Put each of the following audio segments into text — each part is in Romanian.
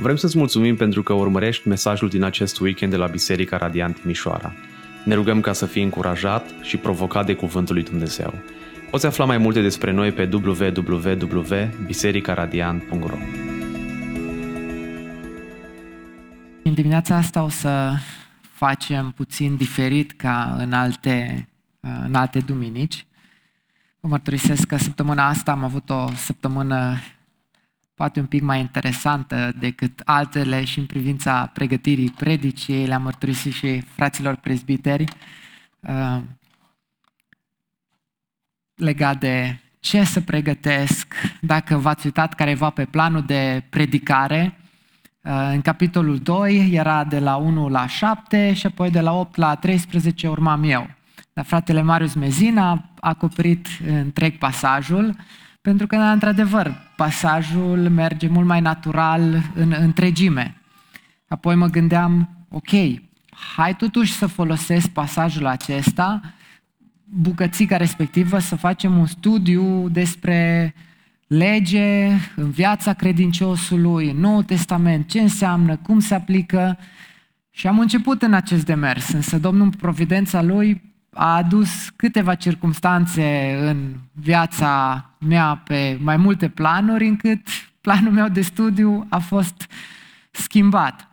Vrem să-ți mulțumim pentru că urmărești mesajul din acest weekend de la Biserica Radiant Timișoara. Ne rugăm ca să fii încurajat și provocat de Cuvântul lui Dumnezeu. Poți afla mai multe despre noi pe www.bisericaradiant.ro În dimineața asta o să facem puțin diferit ca în alte, în alte duminici. Vă mărturisesc că săptămâna asta am avut o săptămână poate un pic mai interesantă decât altele și în privința pregătirii predicii, le-am mărturisit și fraților prezbiteri uh, legat de ce să pregătesc, dacă v-ați uitat careva pe planul de predicare, uh, în capitolul 2 era de la 1 la 7 și apoi de la 8 la 13 urmam eu. Dar fratele Marius Mezina a acoperit întreg pasajul, pentru că, într-adevăr, pasajul merge mult mai natural în întregime. Apoi mă gândeam, ok, hai totuși să folosesc pasajul acesta, bucățica respectivă, să facem un studiu despre lege în viața credinciosului, în Noul Testament, ce înseamnă, cum se aplică. Și am început în acest demers, însă Domnul, providența Lui, a adus câteva circumstanțe în viața mea pe mai multe planuri, încât planul meu de studiu a fost schimbat.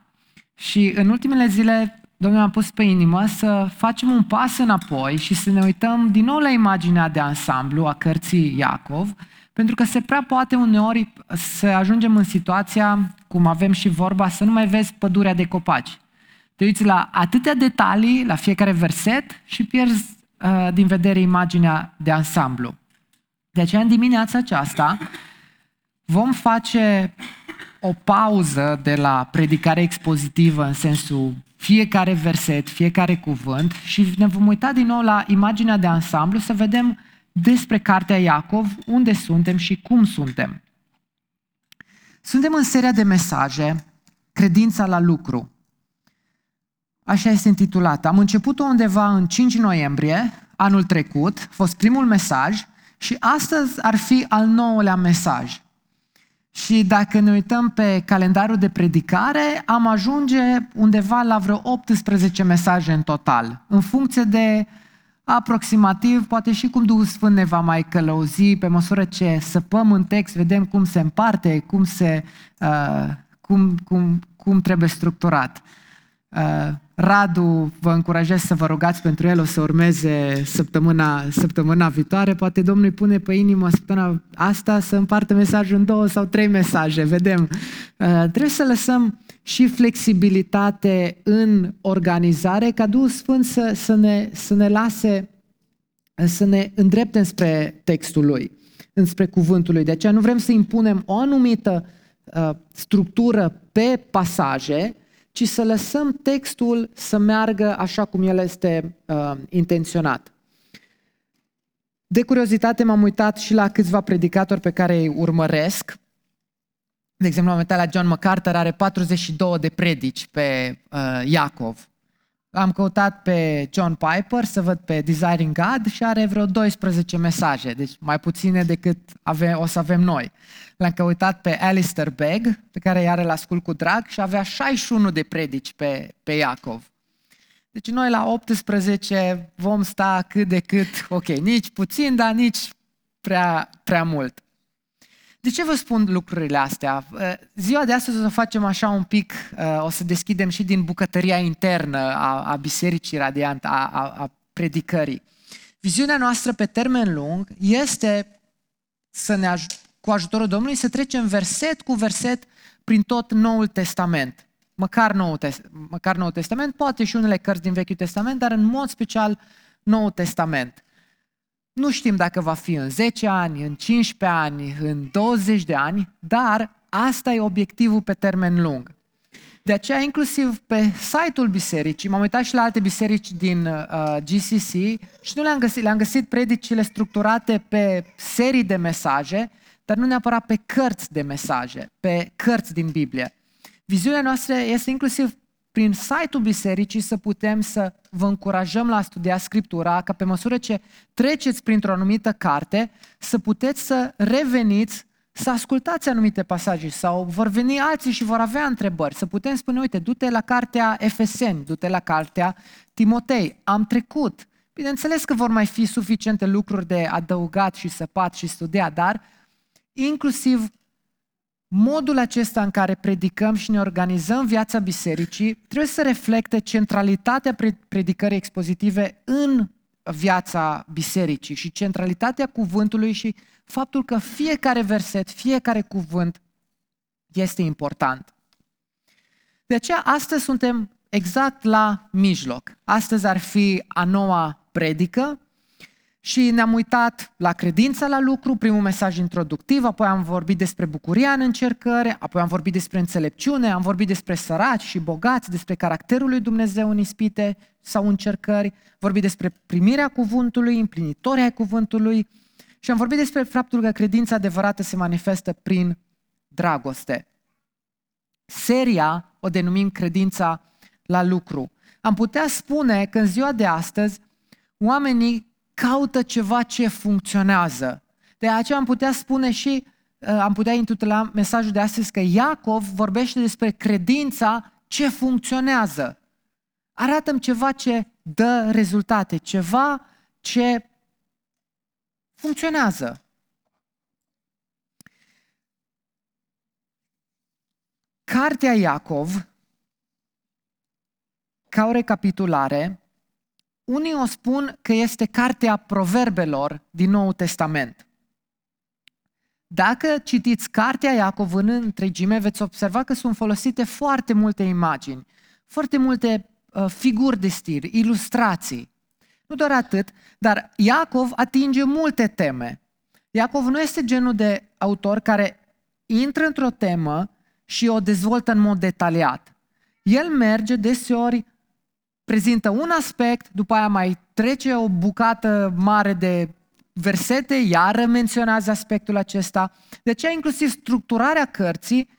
Și în ultimele zile, Domnul a pus pe inimă să facem un pas înapoi și să ne uităm din nou la imaginea de ansamblu a cărții Iacov, pentru că se prea poate uneori să ajungem în situația, cum avem și vorba, să nu mai vezi pădurea de copaci te uiți la atâtea detalii, la fiecare verset și pierzi uh, din vedere imaginea de ansamblu. De aceea, în dimineața aceasta, vom face o pauză de la predicare expozitivă în sensul fiecare verset, fiecare cuvânt și ne vom uita din nou la imaginea de ansamblu să vedem despre Cartea Iacov, unde suntem și cum suntem. Suntem în seria de mesaje Credința la lucru. Așa este intitulată. Am început-o undeva în 5 noiembrie, anul trecut, a fost primul mesaj și astăzi ar fi al nouălea mesaj. Și dacă ne uităm pe calendarul de predicare, am ajunge undeva la vreo 18 mesaje în total, în funcție de aproximativ, poate și cum Duhul Sfânt ne va mai călăuzi, pe măsură ce săpăm în text, vedem cum se împarte, cum, se, uh, cum, cum, cum trebuie structurat. Uh, Radu, vă încurajez să vă rugați pentru el, o să urmeze săptămâna, săptămâna viitoare. Poate Domnul îi pune pe inimă săptămâna asta să împartă mesajul în două sau trei mesaje, vedem. Uh, trebuie să lăsăm și flexibilitate în organizare, ca Duhul Sfânt să, să, ne, să ne lase, să ne îndrepte spre textul lui, înspre cuvântul lui. De aceea nu vrem să impunem o anumită uh, structură pe pasaje, ci să lăsăm textul să meargă așa cum el este uh, intenționat. De curiozitate m-am uitat și la câțiva predicatori pe care îi urmăresc. De exemplu, am uitat la John MacArthur, are 42 de predici pe uh, Iacov. Am căutat pe John Piper să văd pe Desiring God și are vreo 12 mesaje, deci mai puține decât ave, o să avem noi. L-am căutat pe Alistair Begg, pe care i are la scul cu drag și avea 61 de predici pe, pe Iacov. Deci noi la 18 vom sta cât de cât, ok, nici puțin, dar nici prea, prea mult. De ce vă spun lucrurile astea? Uh, ziua de astăzi o să facem așa un pic, uh, o să deschidem și din bucătăria internă a, a Bisericii Radiant, a, a, a predicării. Viziunea noastră pe termen lung este să ne aj- cu ajutorul Domnului să trecem verset cu verset prin tot Noul Testament. Măcar Noul, Test- măcar Noul Testament, poate și unele cărți din Vechiul Testament, dar în mod special Noul Testament. Nu știm dacă va fi în 10 ani, în 15 ani, în 20 de ani, dar asta e obiectivul pe termen lung. De aceea, inclusiv pe site-ul bisericii, m-am uitat și la alte biserici din uh, GCC și nu le-am găsit, le-am găsit predicile structurate pe serii de mesaje, dar nu neapărat pe cărți de mesaje, pe cărți din Biblie. Viziunea noastră este inclusiv prin site-ul bisericii să putem să vă încurajăm la a studia Scriptura, ca pe măsură ce treceți printr-o anumită carte, să puteți să reveniți să ascultați anumite pasaje sau vor veni alții și vor avea întrebări. Să putem spune, uite, du-te la cartea Efeseni, du-te la cartea Timotei. Am trecut. Bineînțeles că vor mai fi suficiente lucruri de adăugat și săpat și studiat, dar inclusiv modul acesta în care predicăm și ne organizăm viața bisericii trebuie să reflecte centralitatea predicării expozitive în viața bisericii și centralitatea cuvântului și faptul că fiecare verset, fiecare cuvânt este important. De aceea astăzi suntem exact la mijloc. Astăzi ar fi a noua predică și ne-am uitat la credința la lucru, primul mesaj introductiv, apoi am vorbit despre bucuria în încercări, apoi am vorbit despre înțelepciune, am vorbit despre săraci și bogați, despre caracterul lui Dumnezeu în ispite sau încercări, vorbit despre primirea cuvântului, împlinitoria cuvântului și am vorbit despre faptul că credința adevărată se manifestă prin dragoste. Seria o denumim credința la lucru. Am putea spune că în ziua de astăzi oamenii caută ceva ce funcționează. De aceea am putea spune și, uh, am putea intitula mesajul de astăzi că Iacov vorbește despre credința ce funcționează. Arată-mi ceva ce dă rezultate, ceva ce funcționează. Cartea Iacov, ca o recapitulare, unii o spun că este cartea proverbelor din Noul Testament. Dacă citiți cartea Iacov în întregime, veți observa că sunt folosite foarte multe imagini, foarte multe uh, figuri de stil, ilustrații. Nu doar atât, dar Iacov atinge multe teme. Iacov nu este genul de autor care intră într-o temă și o dezvoltă în mod detaliat. El merge deseori prezintă un aspect, după aia mai trece o bucată mare de versete, iară menționează aspectul acesta. De aceea inclusiv structurarea cărții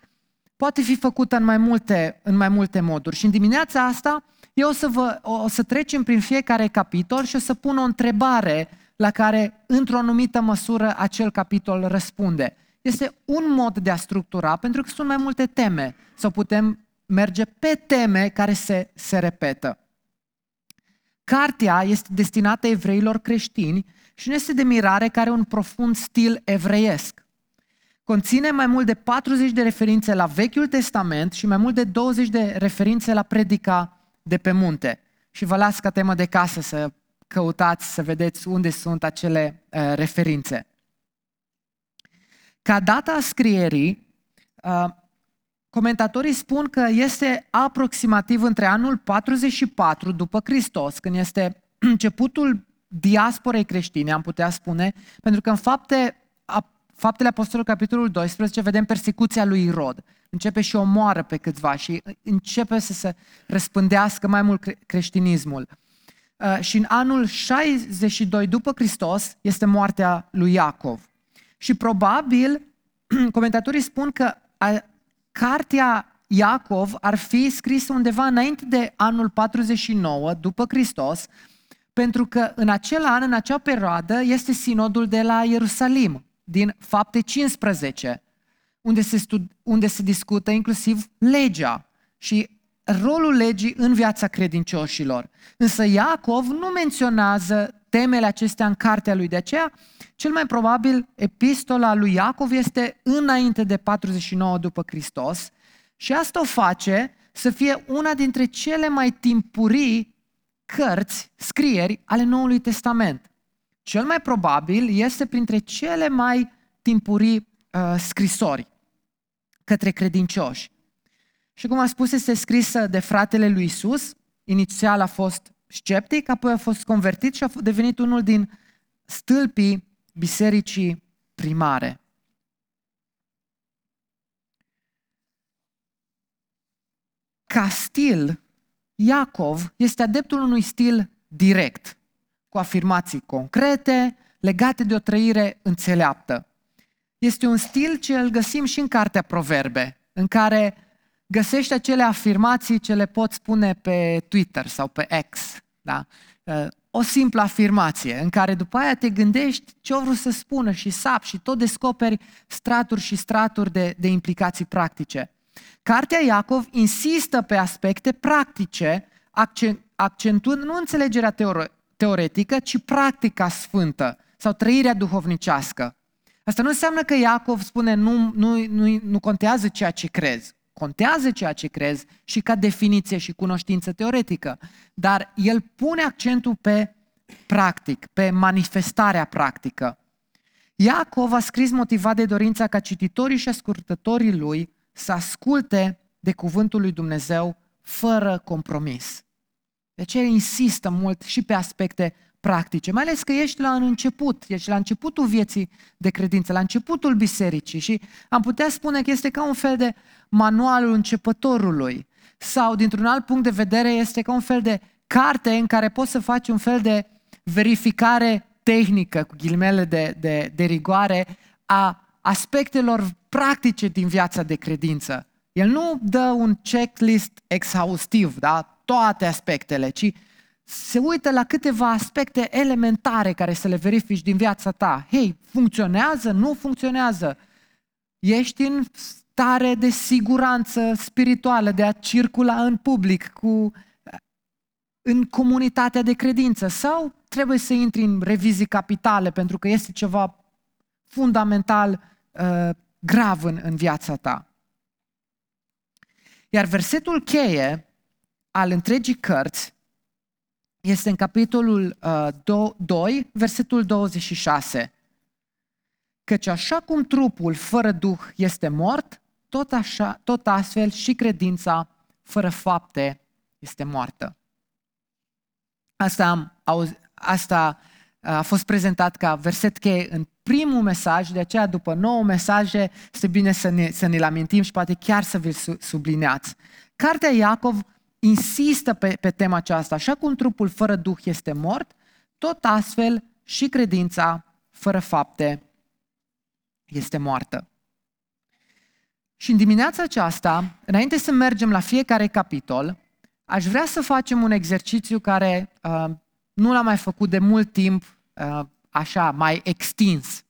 poate fi făcută în mai multe, în mai multe moduri. Și în dimineața asta eu o să, vă, o să trecem prin fiecare capitol și o să pun o întrebare la care, într-o anumită măsură, acel capitol răspunde. Este un mod de a structura, pentru că sunt mai multe teme, sau putem merge pe teme care se, se repetă. Cartea este destinată evreilor creștini și nu este de mirare că are un profund stil evreiesc. Conține mai mult de 40 de referințe la Vechiul Testament și mai mult de 20 de referințe la predica de pe munte. Și vă las ca temă de casă să căutați, să vedeți unde sunt acele uh, referințe. Ca data scrierii, uh, Comentatorii spun că este aproximativ între anul 44 după Hristos, când este începutul diasporei creștine, am putea spune, pentru că în fapte, Faptele Apostolului, capitolul 12, vedem persecuția lui Irod. Începe și omoară pe câțiva și începe să se răspândească mai mult creștinismul. Uh, și în anul 62 după Hristos este moartea lui Iacov. Și probabil, comentatorii spun că cartea Iacov ar fi scrisă undeva înainte de anul 49 după Hristos, pentru că în acel an, în acea perioadă, este sinodul de la Ierusalim, din fapte 15, unde se, stud- unde se discută inclusiv legea și rolul legii în viața credincioșilor. Însă Iacov nu menționează temele acestea în cartea lui. De aceea, cel mai probabil, epistola lui Iacov este înainte de 49 după Hristos și asta o face să fie una dintre cele mai timpurii cărți, scrieri ale Noului Testament. Cel mai probabil este printre cele mai timpurii uh, scrisori către credincioși. Și cum am spus, este scrisă de fratele lui Isus. Inițial a fost sceptic, apoi a fost convertit și a devenit unul din stâlpii bisericii primare. Ca stil, Iacov este adeptul unui stil direct, cu afirmații concrete, legate de o trăire înțeleaptă. Este un stil ce îl găsim și în cartea Proverbe, în care găsești acele afirmații ce le poți spune pe Twitter sau pe X. Da? Uh, o simplă afirmație în care după aia te gândești ce o vrut să spună și sap și tot descoperi straturi și straturi de, de implicații practice. Cartea Iacov insistă pe aspecte practice, accentuând nu înțelegerea teore- teoretică, ci practica sfântă sau trăirea duhovnicească. Asta nu înseamnă că Iacov spune nu, nu, nu, nu contează ceea ce crezi. Contează ceea ce crezi și ca definiție și cunoștință teoretică, dar el pune accentul pe practic, pe manifestarea practică. Iacov a scris motivat de dorința ca cititorii și ascultătorii lui să asculte de cuvântul lui Dumnezeu fără compromis. De aceea insistă mult și pe aspecte practice, mai ales că ești la început, ești la începutul vieții de credință, la începutul bisericii și am putea spune că este ca un fel de manualul începătorului sau dintr-un alt punct de vedere este ca un fel de carte în care poți să faci un fel de verificare tehnică, cu ghilimele de, de, de rigoare, a aspectelor practice din viața de credință. El nu dă un checklist exhaustiv, da? toate aspectele, ci se uită la câteva aspecte elementare care să le verifici din viața ta. Hei, funcționează? Nu funcționează? Ești în stare de siguranță spirituală, de a circula în public, cu, în comunitatea de credință? Sau trebuie să intri în revizii capitale pentru că este ceva fundamental uh, grav în, în viața ta? Iar versetul cheie al întregii cărți este în capitolul uh, 2, versetul 26. Căci așa cum trupul fără duh este mort, tot, așa, tot astfel și credința fără fapte este moartă. Asta, am, asta uh, a fost prezentat ca verset cheie în primul mesaj, de aceea după nouă mesaje este bine să ne, să ne-l amintim și poate chiar să vi-l sublineați. Cartea Iacov insistă pe, pe tema aceasta. Așa cum trupul fără duh este mort, tot astfel și credința fără fapte este moartă. Și în dimineața aceasta, înainte să mergem la fiecare capitol, aș vrea să facem un exercițiu care uh, nu l-am mai făcut de mult timp, uh, așa, mai extins.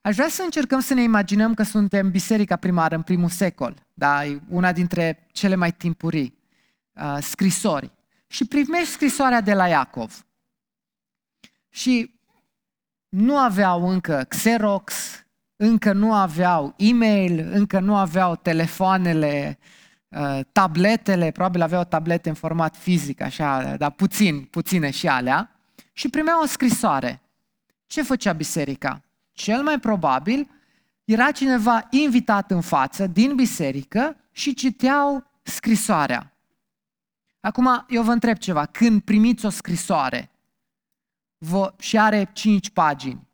Aș vrea să încercăm să ne imaginăm că suntem biserica primară în primul secol, da? una dintre cele mai timpurii uh, scrisori și primești scrisoarea de la Iacov. Și nu aveau încă Xerox, încă nu aveau e-mail, încă nu aveau telefoanele, uh, tabletele, probabil aveau tablete în format fizic, așa, dar puțin, puține și alea, și primeau o scrisoare. Ce făcea biserica? Cel mai probabil era cineva invitat în față din biserică și citeau scrisoarea. Acum, eu vă întreb ceva. Când primiți o scrisoare vă, și are cinci pagini,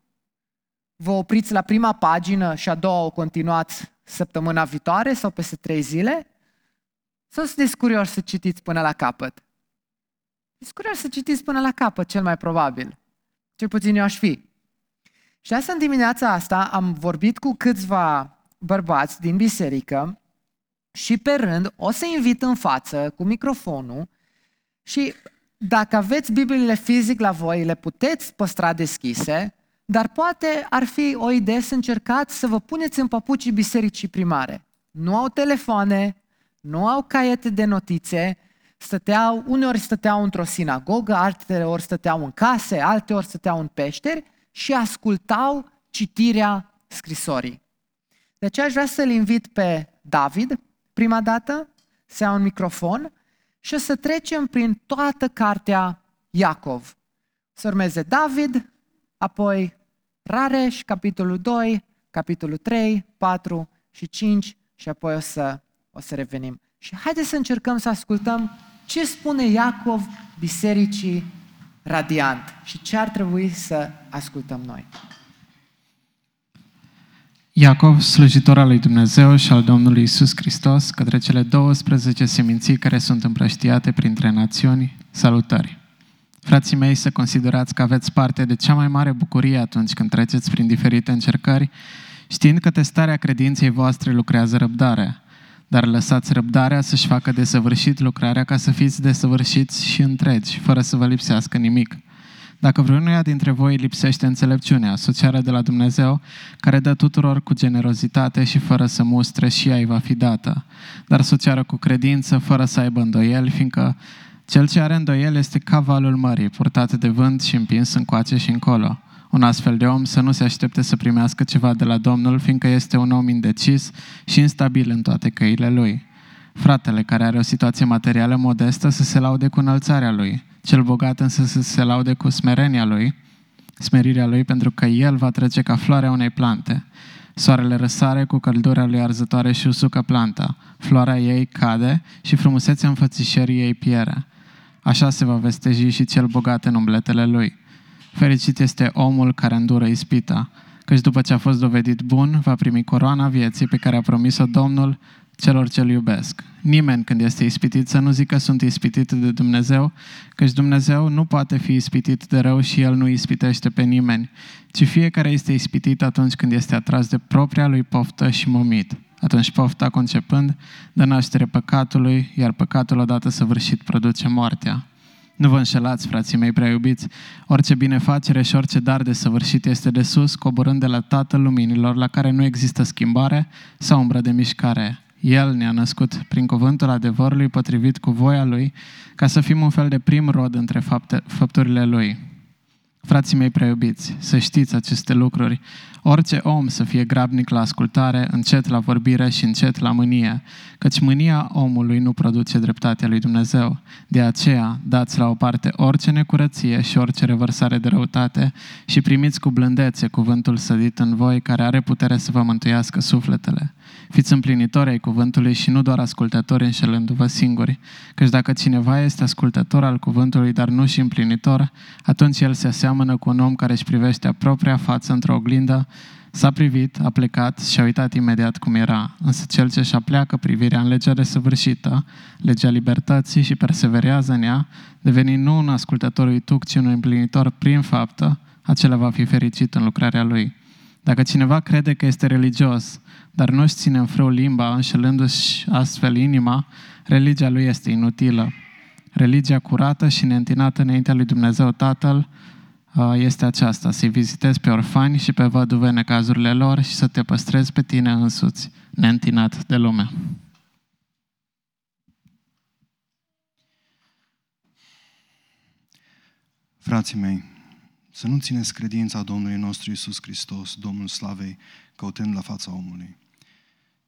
vă opriți la prima pagină și a doua o continuați săptămâna viitoare sau peste trei zile? Sau sunteți curioși să citiți până la capăt? Sunteți curioși să citiți până la capăt, cel mai probabil. Cel puțin eu aș fi. Și asta în dimineața asta am vorbit cu câțiva bărbați din biserică și pe rând o să invit în față cu microfonul și dacă aveți Bibliile fizic la voi, le puteți păstra deschise, dar poate ar fi o idee să încercați să vă puneți în papucii bisericii primare. Nu au telefoane, nu au caiete de notițe, stăteau, uneori stăteau într-o sinagogă, alte ori stăteau în case, alte ori stăteau în peșteri și ascultau citirea scrisorii. De aceea aș vrea să-l invit pe David prima dată, să iau un microfon și o să trecem prin toată cartea Iacov. Să urmeze David, apoi Rareș, capitolul 2, capitolul 3, 4 și 5 și apoi o să, o să revenim. Și haideți să încercăm să ascultăm ce spune Iacov bisericii radiant și ce ar trebui să ascultăm noi. Iacov, slujitor al lui Dumnezeu și al Domnului Isus Hristos, către cele 12 seminții care sunt împrăștiate printre națiuni, salutări. Frații mei, să considerați că aveți parte de cea mai mare bucurie atunci când treceți prin diferite încercări, știind că testarea credinței voastre lucrează răbdarea. dar lăsați răbdarea să-și facă desăvârșit lucrarea ca să fiți desăvârșiți și întregi, fără să vă lipsească nimic. Dacă vreunuia dintre voi lipsește înțelepciunea, socială de la Dumnezeu, care dă tuturor cu generozitate și fără să mustre și ea îi va fi dată, dar socială cu credință, fără să aibă îndoieli, fiindcă cel ce are îndoiel este cavalul mării, purtat de vânt și împins încoace și încolo. Un astfel de om să nu se aștepte să primească ceva de la Domnul, fiindcă este un om indecis și instabil în toate căile lui. Fratele care are o situație materială modestă să se laude cu înălțarea lui, cel bogat însă să se laude cu smerenia lui, smerirea lui, pentru că el va trece ca floarea unei plante. Soarele răsare cu căldura lui arzătoare și usucă planta. Floarea ei cade și frumusețea înfățișării ei piere. Așa se va vesteji și cel bogat în umbletele lui. Fericit este omul care îndură ispita, căci după ce a fost dovedit bun, va primi coroana vieții pe care a promis-o Domnul celor ce-L iubesc. Nimeni când este ispitit să nu zică sunt ispitit de Dumnezeu, căci Dumnezeu nu poate fi ispitit de rău și El nu ispitește pe nimeni, ci fiecare este ispitit atunci când este atras de propria lui poftă și momit. Atunci pofta concepând dă naștere păcatului, iar păcatul odată săvârșit produce moartea. Nu vă înșelați, frații mei prea iubiți, orice binefacere și orice dar de săvârșit este de sus, coborând de la Tatăl Luminilor, la care nu există schimbare sau umbră de mișcare. El ne-a născut prin cuvântul adevărului potrivit cu voia Lui, ca să fim un fel de prim rod între fapte, făpturile Lui. Frații mei preiubiți, să știți aceste lucruri. Orice om să fie grabnic la ascultare, încet la vorbire și încet la mânie, căci mânia omului nu produce dreptatea lui Dumnezeu. De aceea, dați la o parte orice necurăție și orice revărsare de răutate și primiți cu blândețe cuvântul sădit în voi, care are putere să vă mântuiască sufletele. Fiți împlinitori ai cuvântului și nu doar ascultători înșelându-vă singuri, căci dacă cineva este ascultător al cuvântului, dar nu și împlinitor, atunci el se aseamănă cu un om care își privește propria față într-o oglindă, s-a privit, a plecat și a uitat imediat cum era. Însă cel ce și-a pleacă privirea în legea desăvârșită, legea libertății și perseverează în ea, devenind nu un ascultător uituc, ci un împlinitor prin faptă, acela va fi fericit în lucrarea lui. Dacă cineva crede că este religios, dar nu-și ține în frâu limba, înșelându-și astfel inima, religia lui este inutilă. Religia curată și neîntinată înaintea lui Dumnezeu Tatăl uh, este aceasta, să-i vizitezi pe orfani și pe văduve în cazurile lor și să te păstrezi pe tine însuți, neîntinat de lume. Frații mei, să nu țineți credința Domnului nostru Isus Hristos, Domnul Slavei, căutând la fața omului.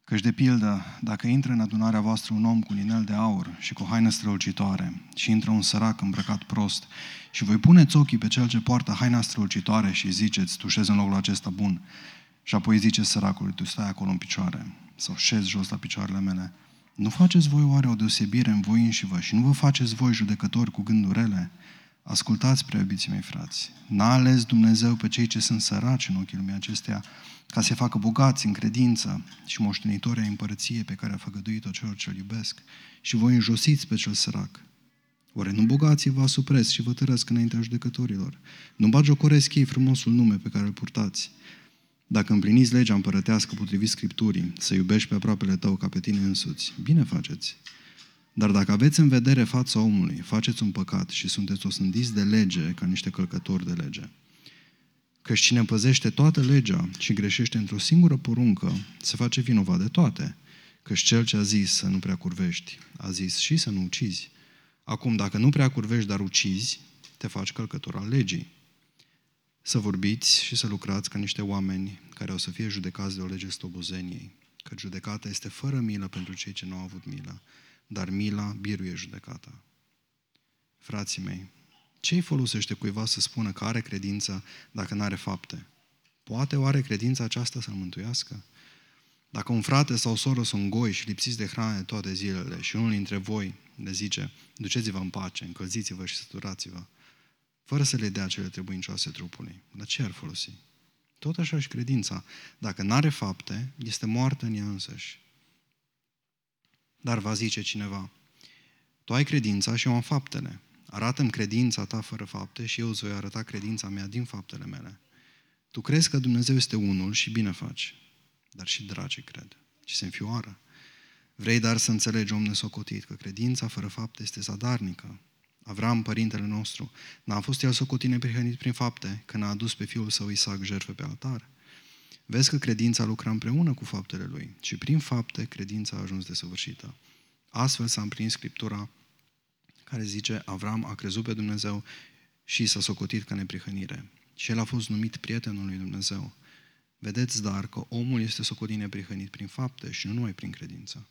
Căci, de pildă, dacă intră în adunarea voastră un om cu un inel de aur și cu o haină strălucitoare și intră un sărac îmbrăcat prost și voi puneți ochii pe cel ce poartă haina strălucitoare și ziceți, tu șezi în locul acesta bun, și apoi zice săracului, tu stai acolo în picioare sau șezi jos la picioarele mele, nu faceți voi oare o deosebire în voi înși și nu vă faceți voi judecători cu gânduri rele? Ascultați, preobiții mei frați, n-a ales Dumnezeu pe cei ce sunt săraci în ochii lumii acesteia, ca să facă bogați în credință și moștenitori ai împărăției pe care a făgăduit-o celor ce-L iubesc și voi înjosiți pe cel sărac. Oare nu bogații vă asupresc și vă tărăsc înaintea judecătorilor? Nu bagiocoresc ei frumosul nume pe care îl purtați? Dacă împliniți legea împărătească potrivit Scripturii, să iubești pe aproapele tău ca pe tine însuți, bine faceți. Dar dacă aveți în vedere fața omului, faceți un păcat și sunteți osândiți de lege ca niște călcători de lege. Căci cine păzește toată legea și greșește într-o singură poruncă, se face vinovat de toate. Căci cel ce a zis să nu prea curvești, a zis și să nu ucizi. Acum, dacă nu prea curvești, dar ucizi, te faci călcător al legii. Să vorbiți și să lucrați ca niște oameni care o să fie judecați de o lege slobozeniei, că judecata este fără milă pentru cei ce nu au avut milă dar mila biruie judecata. Frații mei, ce îi folosește cuiva să spună că are credință dacă nu are fapte? Poate oare credința aceasta să-l mântuiască? Dacă un frate sau o soră sunt goi și lipsiți de hrană toate zilele și unul dintre voi le zice, duceți-vă în pace, încălziți-vă și săturați-vă, fără să le dea cele trebuincioase trupului, la ce ar folosi? Tot așa și credința, dacă nu are fapte, este moartă în ea însăși. Dar va zice cineva, tu ai credința și eu am faptele. Arată-mi credința ta fără fapte și eu îți voi arăta credința mea din faptele mele. Tu crezi că Dumnezeu este unul și bine faci, dar și dracii cred și se înfioară. Vrei dar să înțelegi, om nesocotit, că credința fără fapte este zadarnică. Avram, părintele nostru, n-a fost el socotit neprihănit prin fapte, când a adus pe fiul său Isaac jertfă pe altar. Vezi că credința lucra împreună cu faptele lui și prin fapte credința a ajuns desăvârșită. Astfel s-a împlins Scriptura care zice, Avram a crezut pe Dumnezeu și s-a socotit ca neprihănire. Și el a fost numit prietenul lui Dumnezeu. Vedeți, dar, că omul este socotit neprihănit prin fapte și nu numai prin credință.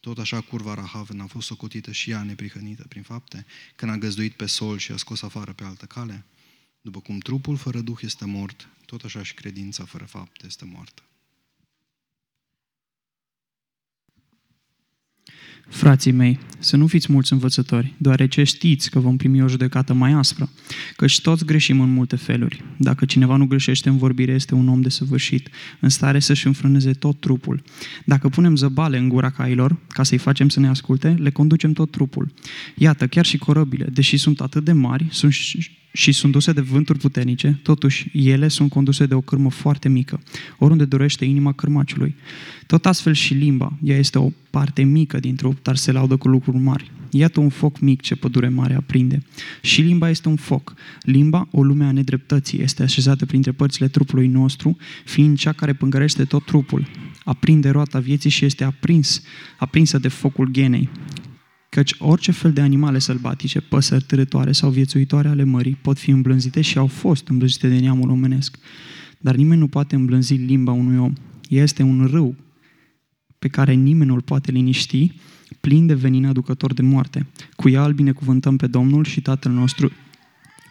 Tot așa curva Rahav a fost socotită și ea neprihănită prin fapte, când a găzduit pe sol și a scos afară pe altă cale. După cum trupul fără duh este mort, tot așa și credința fără fapte este moartă. Frații mei, să nu fiți mulți învățători, deoarece știți că vom primi o judecată mai aspră, căci toți greșim în multe feluri. Dacă cineva nu greșește în vorbire, este un om desăvârșit, în stare să-și înfrâneze tot trupul. Dacă punem zăbale în gura cailor, ca să-i facem să ne asculte, le conducem tot trupul. Iată, chiar și corăbile, deși sunt atât de mari, sunt și sunt duse de vânturi puternice, totuși ele sunt conduse de o cârmă foarte mică, oriunde dorește inima cârmaciului. Tot astfel și limba, ea este o parte mică din trup, dar se laudă cu lucruri mari. Iată un foc mic ce pădure mare aprinde. Și limba este un foc. Limba, o lume a nedreptății, este așezată printre părțile trupului nostru, fiind cea care pângărește tot trupul. Aprinde roata vieții și este aprins, aprinsă de focul genei. Căci orice fel de animale sălbatice, păsări târătoare sau viețuitoare ale mării pot fi îmblânzite și au fost îmblânzite de neamul omenesc. Dar nimeni nu poate îmblânzi limba unui om. Ea este un râu pe care nimeni nu îl poate liniști, plin de venin aducător de moarte. Cu ea îl binecuvântăm pe Domnul și Tatăl nostru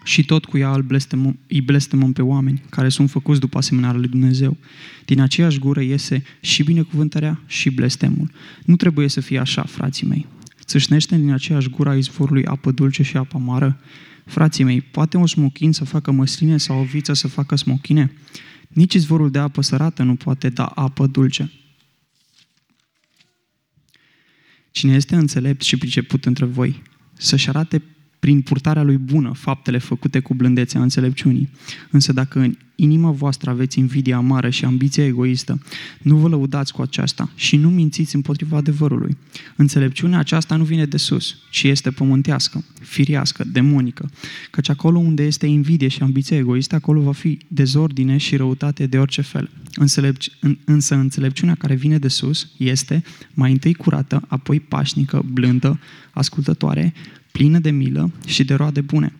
și tot cu ea îl blestemăm, îi blestemăm pe oameni care sunt făcuți după asemănarea lui Dumnezeu. Din aceeași gură iese și binecuvântarea și blestemul. Nu trebuie să fie așa, frații mei. Țâșnește din aceeași gură a izvorului apă dulce și apă amară? Frații mei, poate un smochin să facă măsline sau o viță să facă smochine? Nici izvorul de apă sărată nu poate da apă dulce. Cine este înțelept și priceput între voi, să-și arate prin purtarea lui bună faptele făcute cu blândețea înțelepciunii. Însă dacă în inima voastră aveți invidia amară și ambiția egoistă, nu vă lăudați cu aceasta și nu mințiți împotriva adevărului. Înțelepciunea aceasta nu vine de sus, ci este pământească, firiască, demonică, căci acolo unde este invidie și ambiția egoistă, acolo va fi dezordine și răutate de orice fel. Înțelepci, însă înțelepciunea care vine de sus este mai întâi curată, apoi pașnică, blândă, ascultătoare, plină de milă și de roade bune,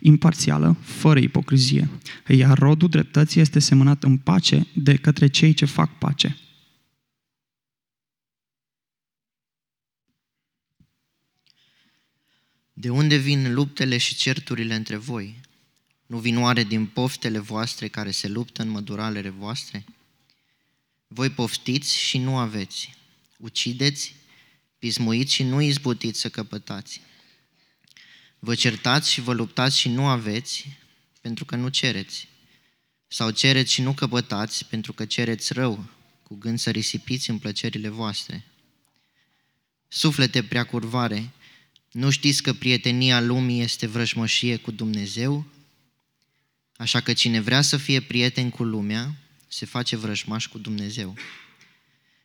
imparțială, fără ipocrizie. Iar rodul dreptății este semănat în pace de către cei ce fac pace. De unde vin luptele și certurile între voi? Nu vin oare din poftele voastre care se luptă în măduralele voastre? Voi poftiți și nu aveți, ucideți, pismuiți și nu izbutiți să căpătați. Vă certați și vă luptați și nu aveți, pentru că nu cereți. Sau cereți și nu căpătați, pentru că cereți rău, cu gând să risipiți în plăcerile voastre. Suflete prea curvare, nu știți că prietenia lumii este vrăjmășie cu Dumnezeu? Așa că cine vrea să fie prieten cu lumea, se face vrăjmaș cu Dumnezeu.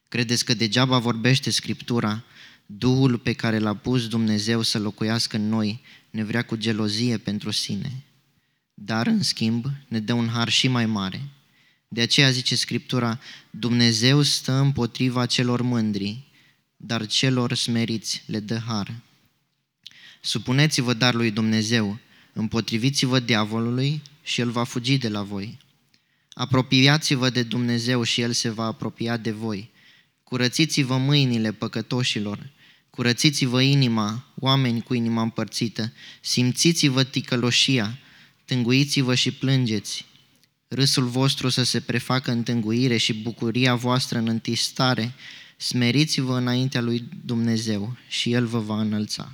Credeți că degeaba vorbește Scriptura, Duhul pe care l-a pus Dumnezeu să locuiască în noi ne vrea cu gelozie pentru sine, dar, în schimb, ne dă un har și mai mare. De aceea zice Scriptura, Dumnezeu stă împotriva celor mândri, dar celor smeriți le dă har. Supuneți-vă dar lui Dumnezeu, împotriviți-vă diavolului și el va fugi de la voi. Apropiați-vă de Dumnezeu și el se va apropia de voi. Curățiți-vă mâinile păcătoșilor Curățiți-vă inima, oameni cu inima împărțită, simțiți-vă ticăloșia, tânguiți-vă și plângeți. Râsul vostru să se prefacă în tânguire și bucuria voastră în întistare, smeriți-vă înaintea lui Dumnezeu și El vă va înălța.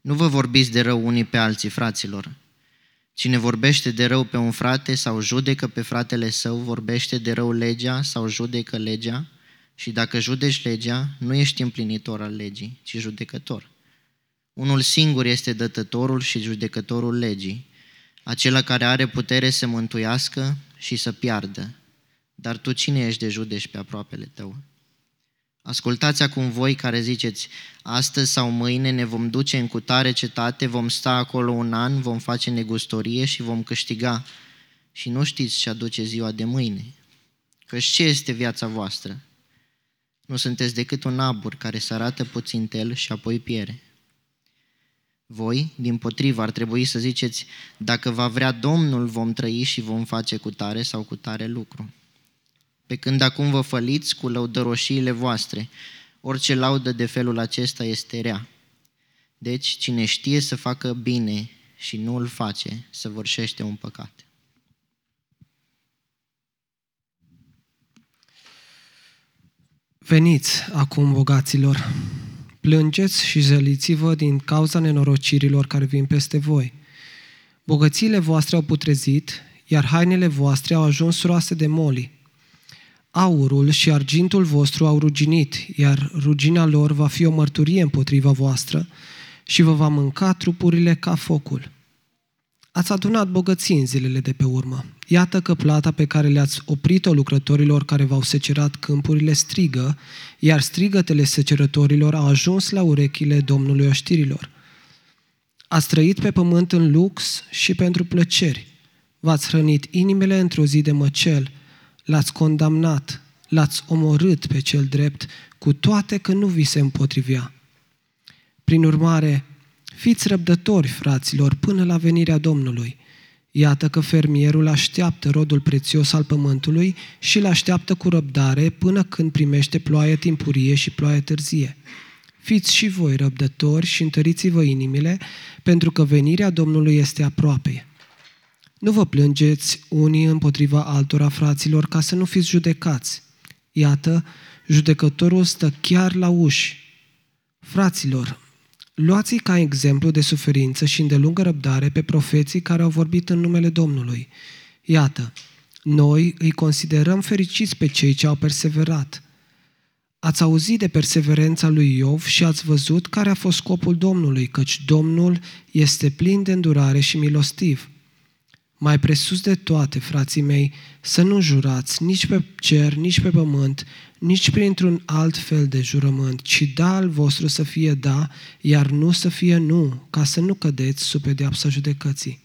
Nu vă vorbiți de rău unii pe alții, fraților, Cine vorbește de rău pe un frate sau judecă pe fratele său, vorbește de rău legea sau judecă legea și dacă judeci legea, nu ești împlinitor al legii, ci judecător. Unul singur este dătătorul și judecătorul legii, acela care are putere să mântuiască și să piardă. dar tu cine ești de judești pe aproapele tău? Ascultați acum voi care ziceți, astăzi sau mâine ne vom duce în cutare cetate, vom sta acolo un an, vom face negustorie și vom câștiga. Și nu știți ce aduce ziua de mâine. Că ce este viața voastră? Nu sunteți decât un abur care se arată puțin tel și apoi piere. Voi, din potrivă, ar trebui să ziceți, dacă va vrea Domnul, vom trăi și vom face cu tare sau cu tare lucru. Pe când acum vă făliți cu lăudăroșiile voastre, orice laudă de felul acesta este rea. Deci, cine știe să facă bine și nu îl face, săvârșește un păcat. Veniți acum, bogaților, plângeți și zăliți-vă din cauza nenorocirilor care vin peste voi. Bogățiile voastre au putrezit, iar hainele voastre au ajuns roase de moli. Aurul și argintul vostru au ruginit, iar rugina lor va fi o mărturie împotriva voastră și vă va mânca trupurile ca focul. Ați adunat bogății în zilele de pe urmă. Iată că plata pe care le-ați oprit-o lucrătorilor care v-au secerat câmpurile strigă, iar strigătele secerătorilor au ajuns la urechile Domnului oștirilor. Ați trăit pe pământ în lux și pentru plăceri. V-ați hrănit inimile într-o zi de măcel. L-ați condamnat, l-ați omorât pe cel drept, cu toate că nu vi se împotrivea. Prin urmare, fiți răbdători, fraților, până la venirea Domnului – Iată că fermierul așteaptă rodul prețios al pământului și îl așteaptă cu răbdare până când primește ploaie timpurie și ploaie târzie. Fiți și voi răbdători și întăriți-vă inimile, pentru că venirea Domnului este aproape. Nu vă plângeți unii împotriva altora, fraților, ca să nu fiți judecați. Iată, judecătorul stă chiar la uși. Fraților, Luați ca exemplu de suferință și îndelungă răbdare pe profeții care au vorbit în numele Domnului. Iată, noi îi considerăm fericiți pe cei ce au perseverat. Ați auzit de perseverența lui Iov și ați văzut care a fost scopul Domnului, căci Domnul este plin de îndurare și milostiv. Mai presus de toate, frații mei, să nu jurați nici pe cer, nici pe pământ, nici printr-un alt fel de jurământ, ci da al vostru să fie da, iar nu să fie nu, ca să nu cădeți sub pedeapsa judecății.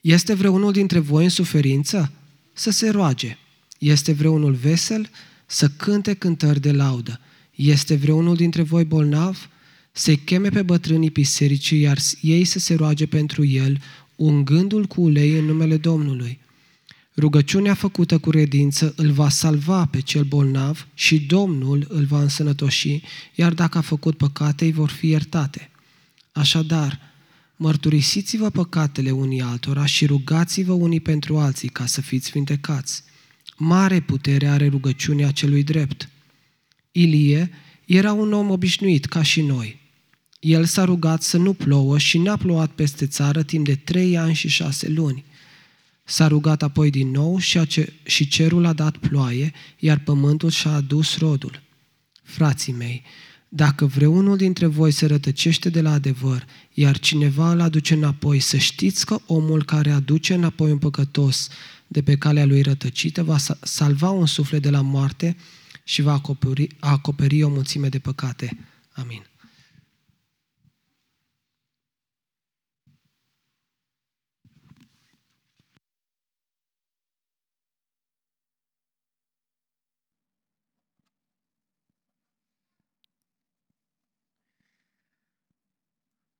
Este vreunul dintre voi în suferință? Să se roage. Este vreunul vesel? Să cânte cântări de laudă. Este vreunul dintre voi bolnav? Să-i cheme pe bătrânii bisericii, iar ei să se roage pentru el, ungându-l cu ulei în numele Domnului. Rugăciunea făcută cu redință îl va salva pe cel bolnav și Domnul îl va însănătoși, iar dacă a făcut păcate, îi vor fi iertate. Așadar, mărturisiți-vă păcatele unii altora și rugați-vă unii pentru alții ca să fiți vindecați. Mare putere are rugăciunea celui drept. Ilie era un om obișnuit ca și noi. El s-a rugat să nu plouă și n-a plouat peste țară timp de trei ani și șase luni – S-a rugat apoi din nou și cerul a dat ploaie, iar pământul și-a adus rodul. Frații mei, dacă vreunul dintre voi se rătăcește de la adevăr, iar cineva îl aduce înapoi, să știți că omul care aduce înapoi un păcătos de pe calea lui rătăcită va salva un suflet de la moarte și va acoperi, acoperi o mulțime de păcate. Amin.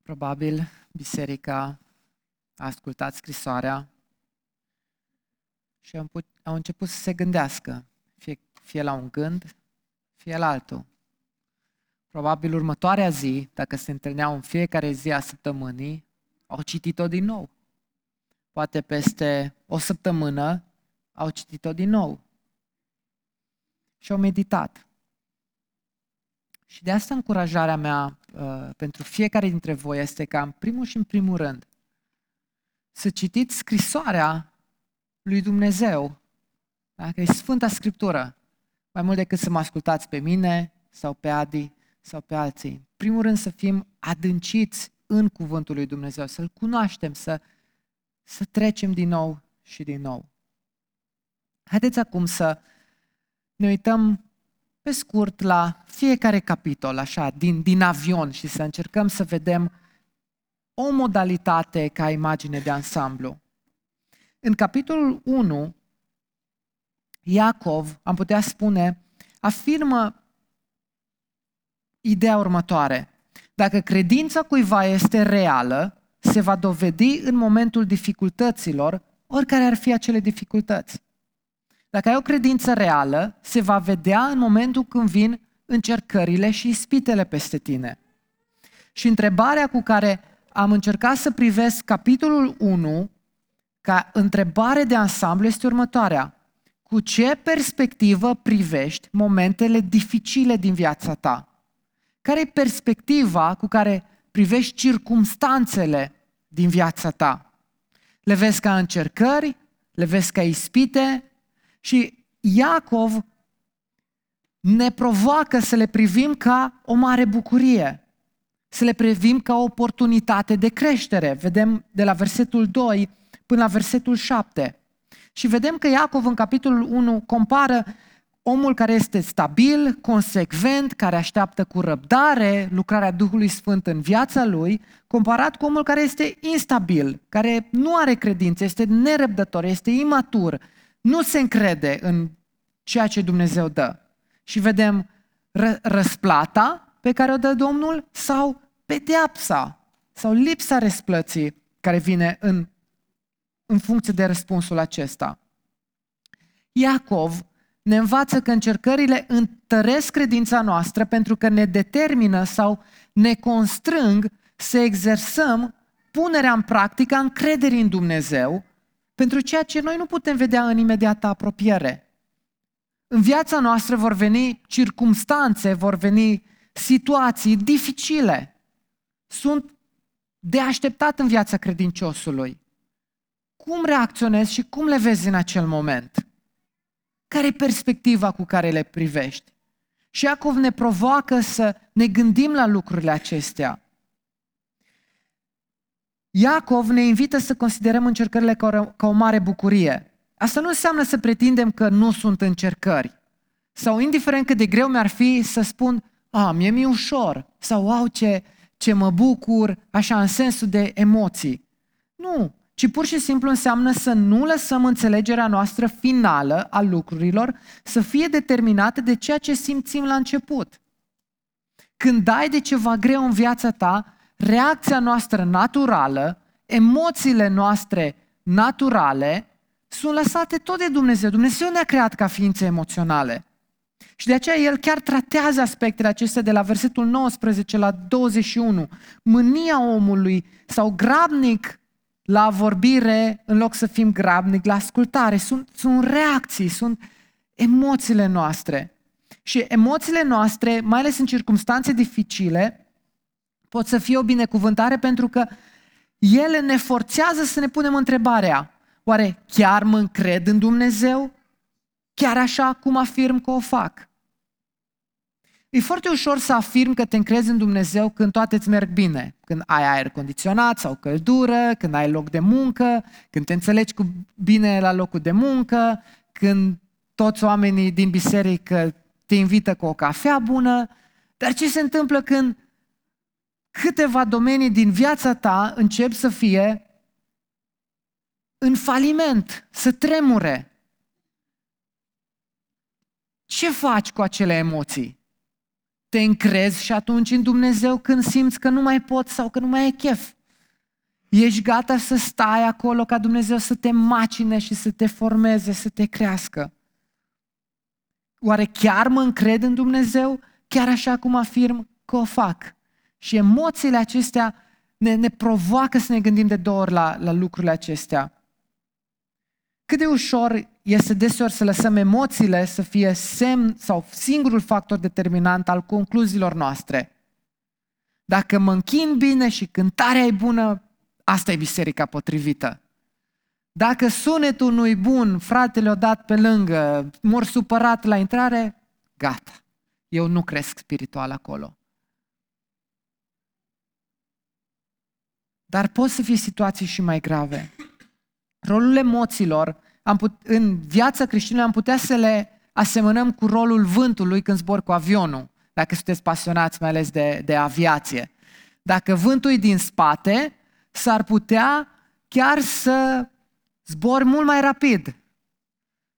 Probabil biserica a ascultat scrisoarea și au început să se gândească, fie, fie la un gând, fie la altul. Probabil următoarea zi, dacă se întâlneau în fiecare zi a săptămânii, au citit-o din nou. Poate peste o săptămână au citit-o din nou. Și au meditat. Și de asta încurajarea mea uh, pentru fiecare dintre voi este ca în primul și în primul rând să citiți scrisoarea lui Dumnezeu, dacă e Sfânta Scriptură, mai mult decât să mă ascultați pe mine sau pe Adi sau pe alții. În primul rând să fim adânciți în cuvântul lui Dumnezeu, să-L cunoaștem, să, să trecem din nou și din nou. Haideți acum să ne uităm pe scurt la fiecare capitol, așa, din, din avion și să încercăm să vedem o modalitate ca imagine de ansamblu. În capitolul 1, Iacov, am putea spune, afirmă ideea următoare. Dacă credința cuiva este reală, se va dovedi în momentul dificultăților, oricare ar fi acele dificultăți. Dacă ai o credință reală, se va vedea în momentul când vin încercările și ispitele peste tine. Și întrebarea cu care am încercat să privesc capitolul 1 ca întrebare de ansamblu este următoarea. Cu ce perspectivă privești momentele dificile din viața ta? Care e perspectiva cu care privești circumstanțele din viața ta? Le vezi ca încercări? Le vezi ca ispite? Și Iacov ne provoacă să le privim ca o mare bucurie, să le privim ca o oportunitate de creștere. Vedem de la versetul 2 până la versetul 7. Și vedem că Iacov în capitolul 1 compară omul care este stabil, consecvent, care așteaptă cu răbdare lucrarea Duhului Sfânt în viața lui, comparat cu omul care este instabil, care nu are credință, este nerăbdător, este imatur, nu se încrede în ceea ce Dumnezeu dă. Și vedem ră- răsplata pe care o dă Domnul sau pedeapsa sau lipsa răsplății care vine în, în funcție de răspunsul acesta. Iacov ne învață că încercările întăresc credința noastră pentru că ne determină sau ne constrâng să exersăm punerea în practică a încrederii în Dumnezeu pentru ceea ce noi nu putem vedea în imediată apropiere. În viața noastră vor veni circumstanțe, vor veni situații dificile. Sunt de așteptat în viața credinciosului. Cum reacționezi și cum le vezi în acel moment? Care e perspectiva cu care le privești? Și Iacov ne provoacă să ne gândim la lucrurile acestea. Iacov ne invită să considerăm încercările ca o, ca o mare bucurie. Asta nu înseamnă să pretindem că nu sunt încercări. Sau indiferent cât de greu mi-ar fi să spun, a, mie mi-e ușor, sau wow, ce, ce mă bucur, așa, în sensul de emoții. Nu, ci pur și simplu înseamnă să nu lăsăm înțelegerea noastră finală a lucrurilor să fie determinată de ceea ce simțim la început. Când dai de ceva greu în viața ta, reacția noastră naturală, emoțiile noastre naturale sunt lăsate tot de Dumnezeu. Dumnezeu ne-a creat ca ființe emoționale. Și de aceea el chiar tratează aspectele acestea de la versetul 19 la 21. Mânia omului sau grabnic la vorbire în loc să fim grabnic la ascultare. Sunt, sunt reacții, sunt emoțiile noastre. Și emoțiile noastre, mai ales în circunstanțe dificile, pot să fie o binecuvântare pentru că ele ne forțează să ne punem întrebarea, oare chiar mă încred în Dumnezeu? Chiar așa cum afirm că o fac? E foarte ușor să afirm că te încrezi în Dumnezeu când toate îți merg bine. Când ai aer condiționat sau căldură, când ai loc de muncă, când te înțelegi cu bine la locul de muncă, când toți oamenii din biserică te invită cu o cafea bună. Dar ce se întâmplă când câteva domenii din viața ta încep să fie în faliment, să tremure? Ce faci cu acele emoții? te încrezi și atunci în Dumnezeu când simți că nu mai poți sau că nu mai ai chef. Ești gata să stai acolo ca Dumnezeu să te macine și să te formeze, să te crească. Oare chiar mă încred în Dumnezeu, chiar așa cum afirm că o fac? Și emoțiile acestea ne, ne provoacă să ne gândim de două ori la, la lucrurile acestea. Cât de ușor este deseori să lăsăm emoțiile să fie semn sau singurul factor determinant al concluziilor noastre. Dacă mă închin bine și cântarea e bună, asta e biserica potrivită. Dacă sunetul nu-i bun, fratele o dat pe lângă, mor supărat la intrare, gata. Eu nu cresc spiritual acolo. Dar pot să fie situații și mai grave. Rolul emoțiilor am put- în viața creștină am putea să le asemănăm cu rolul vântului când zbor cu avionul, dacă sunteți pasionați mai ales de, de aviație. Dacă vântul e din spate, s-ar putea chiar să zbor mult mai rapid.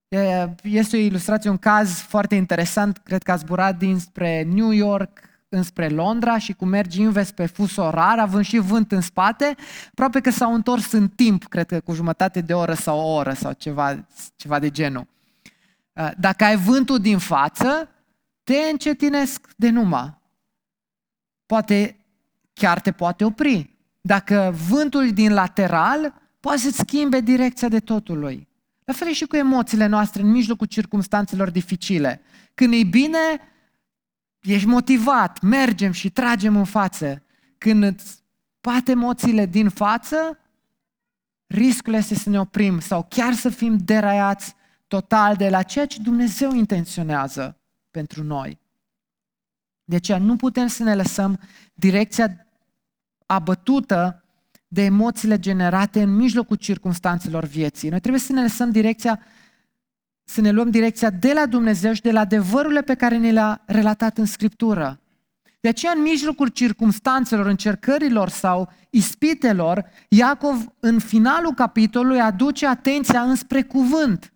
E- Este o ilustrație, un caz foarte interesant. Cred că a zburat dinspre New York înspre Londra și cum mergi invers pe fus orar, având și vânt în spate, aproape că s-au întors în timp, cred că cu jumătate de oră sau o oră sau ceva, ceva de genul. Uh, Dacă ai vântul din față, te încetinesc de numai. Poate chiar te poate opri. Dacă vântul e din lateral, poate să-ți schimbe direcția de totului. La fel e și cu emoțiile noastre în mijlocul circumstanțelor dificile. Când e bine, ești motivat, mergem și tragem în față. Când îți bate emoțiile din față, riscul este să ne oprim sau chiar să fim deraiați total de la ceea ce Dumnezeu intenționează pentru noi. De aceea nu putem să ne lăsăm direcția abătută de emoțiile generate în mijlocul circumstanțelor vieții. Noi trebuie să ne lăsăm direcția, să ne luăm direcția de la Dumnezeu și de la adevărurile pe care ne le-a relatat în Scriptură. De aceea, în mijlocul circumstanțelor, încercărilor sau ispitelor, Iacov, în finalul capitolului, aduce atenția înspre cuvânt.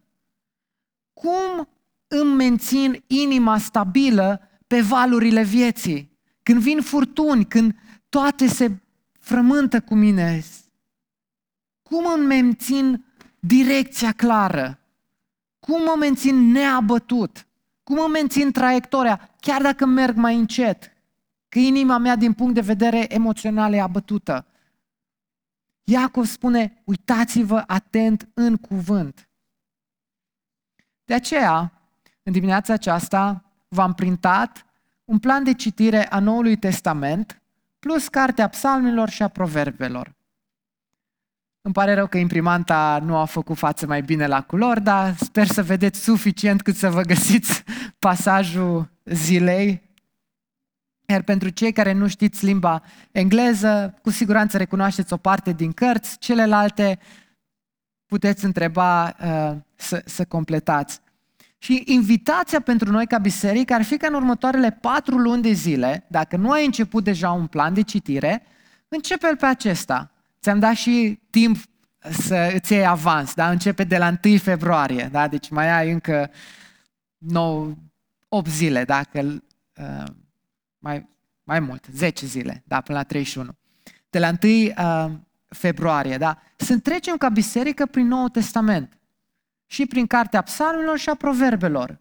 Cum îmi mențin inima stabilă pe valurile vieții? Când vin furtuni, când toate se frământă cu mine, cum îmi mențin direcția clară? Cum mă mențin neabătut? Cum mă mențin traiectoria, chiar dacă merg mai încet? Că inima mea, din punct de vedere emoțional, e abătută. Iacov spune, uitați-vă atent în cuvânt. De aceea, în dimineața aceasta, v-am printat un plan de citire a Noului Testament, plus cartea psalmilor și a proverbelor. Îmi pare rău că imprimanta nu a făcut față mai bine la culori, dar sper să vedeți suficient cât să vă găsiți pasajul zilei. Iar pentru cei care nu știți limba engleză, cu siguranță recunoașteți o parte din cărți, celelalte puteți întreba uh, să, să completați. Și invitația pentru noi ca biserică ar fi ca în următoarele patru luni de zile, dacă nu ai început deja un plan de citire, începe pe acesta. Ți-am dat și timp să îți iei avans, da? începe de la 1 februarie, da? deci mai ai încă 9, 8 zile, dacă uh, mai, mai mult, 10 zile, da, până la 31. De la 1 uh, februarie, da? Să trecem ca biserică prin Noul Testament și prin cartea psalmilor și a proverbelor.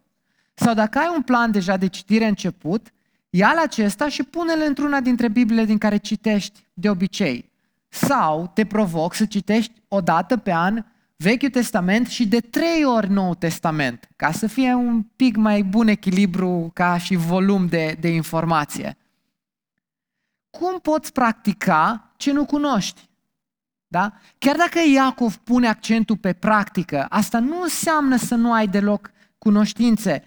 Sau dacă ai un plan deja de citire început, ia-l acesta și pune-l într-una dintre Bibliile din care citești de obicei. Sau te provoc să citești o dată pe an Vechiul Testament și de trei ori Noul Testament, ca să fie un pic mai bun echilibru ca și volum de, de informație. Cum poți practica ce nu cunoști? Da? Chiar dacă Iacov pune accentul pe practică, asta nu înseamnă să nu ai deloc cunoștințe.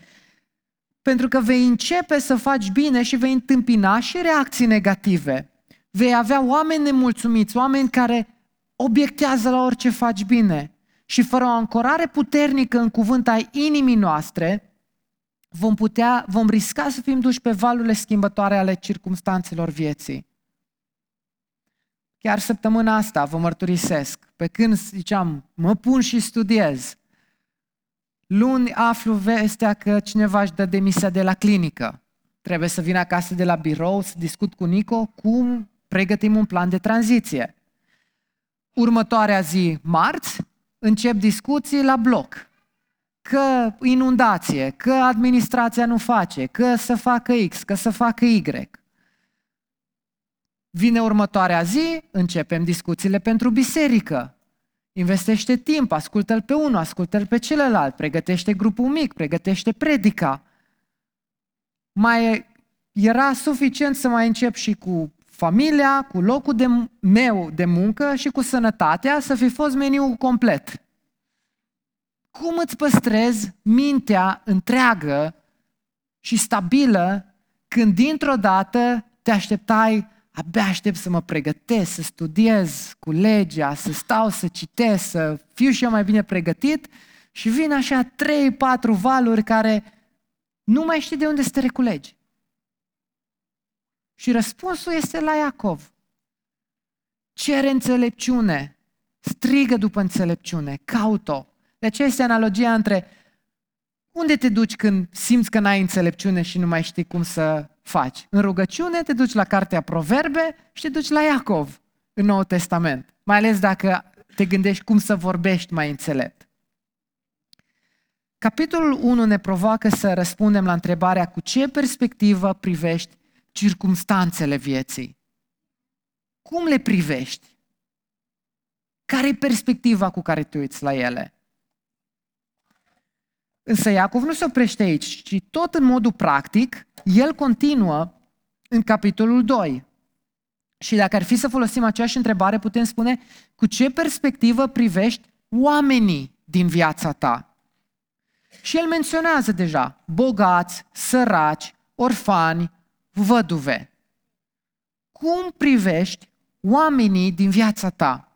Pentru că vei începe să faci bine și vei întâmpina și reacții negative. Vei avea oameni nemulțumiți, oameni care obiectează la orice faci bine. Și fără o ancorare puternică în cuvânt ai inimii noastre, vom, putea, vom risca să fim duși pe valurile schimbătoare ale circumstanțelor vieții. Chiar săptămâna asta vă mărturisesc, pe când ziceam, mă pun și studiez, luni aflu vestea că cineva își dă demisia de la clinică. Trebuie să vin acasă de la birou să discut cu Nico cum pregătim un plan de tranziție. Următoarea zi, marți, încep discuții la bloc. Că inundație, că administrația nu face, că să facă X, că să facă Y. Vine următoarea zi, începem discuțiile pentru biserică. Investește timp, ascultă-l pe unul, ascultă-l pe celălalt, pregătește grupul mic, pregătește predica. Mai era suficient să mai încep și cu familia, cu locul de meu de muncă și cu sănătatea să fi fost meniul complet. Cum îți păstrezi mintea întreagă și stabilă când dintr-o dată te așteptai abia aștept să mă pregătesc, să studiez cu legea, să stau, să citesc, să fiu și eu mai bine pregătit Și vin așa trei, patru valuri care nu mai știi de unde să te reculegi. Și răspunsul este la Iacov. Cere înțelepciune, strigă după înțelepciune, caut-o. De aceea este analogia între unde te duci când simți că n-ai înțelepciune și nu mai știi cum să faci? În rugăciune te duci la Cartea Proverbe și te duci la Iacov în Noul Testament. Mai ales dacă te gândești cum să vorbești mai înțelept. Capitolul 1 ne provoacă să răspundem la întrebarea cu ce perspectivă privești circumstanțele vieții. Cum le privești? Care e perspectiva cu care te uiți la ele? Însă Iacov nu se oprește aici, ci tot în modul practic, el continuă în capitolul 2. Și dacă ar fi să folosim aceeași întrebare, putem spune cu ce perspectivă privești oamenii din viața ta? Și el menționează deja bogați, săraci, orfani, văduve. Cum privești oamenii din viața ta?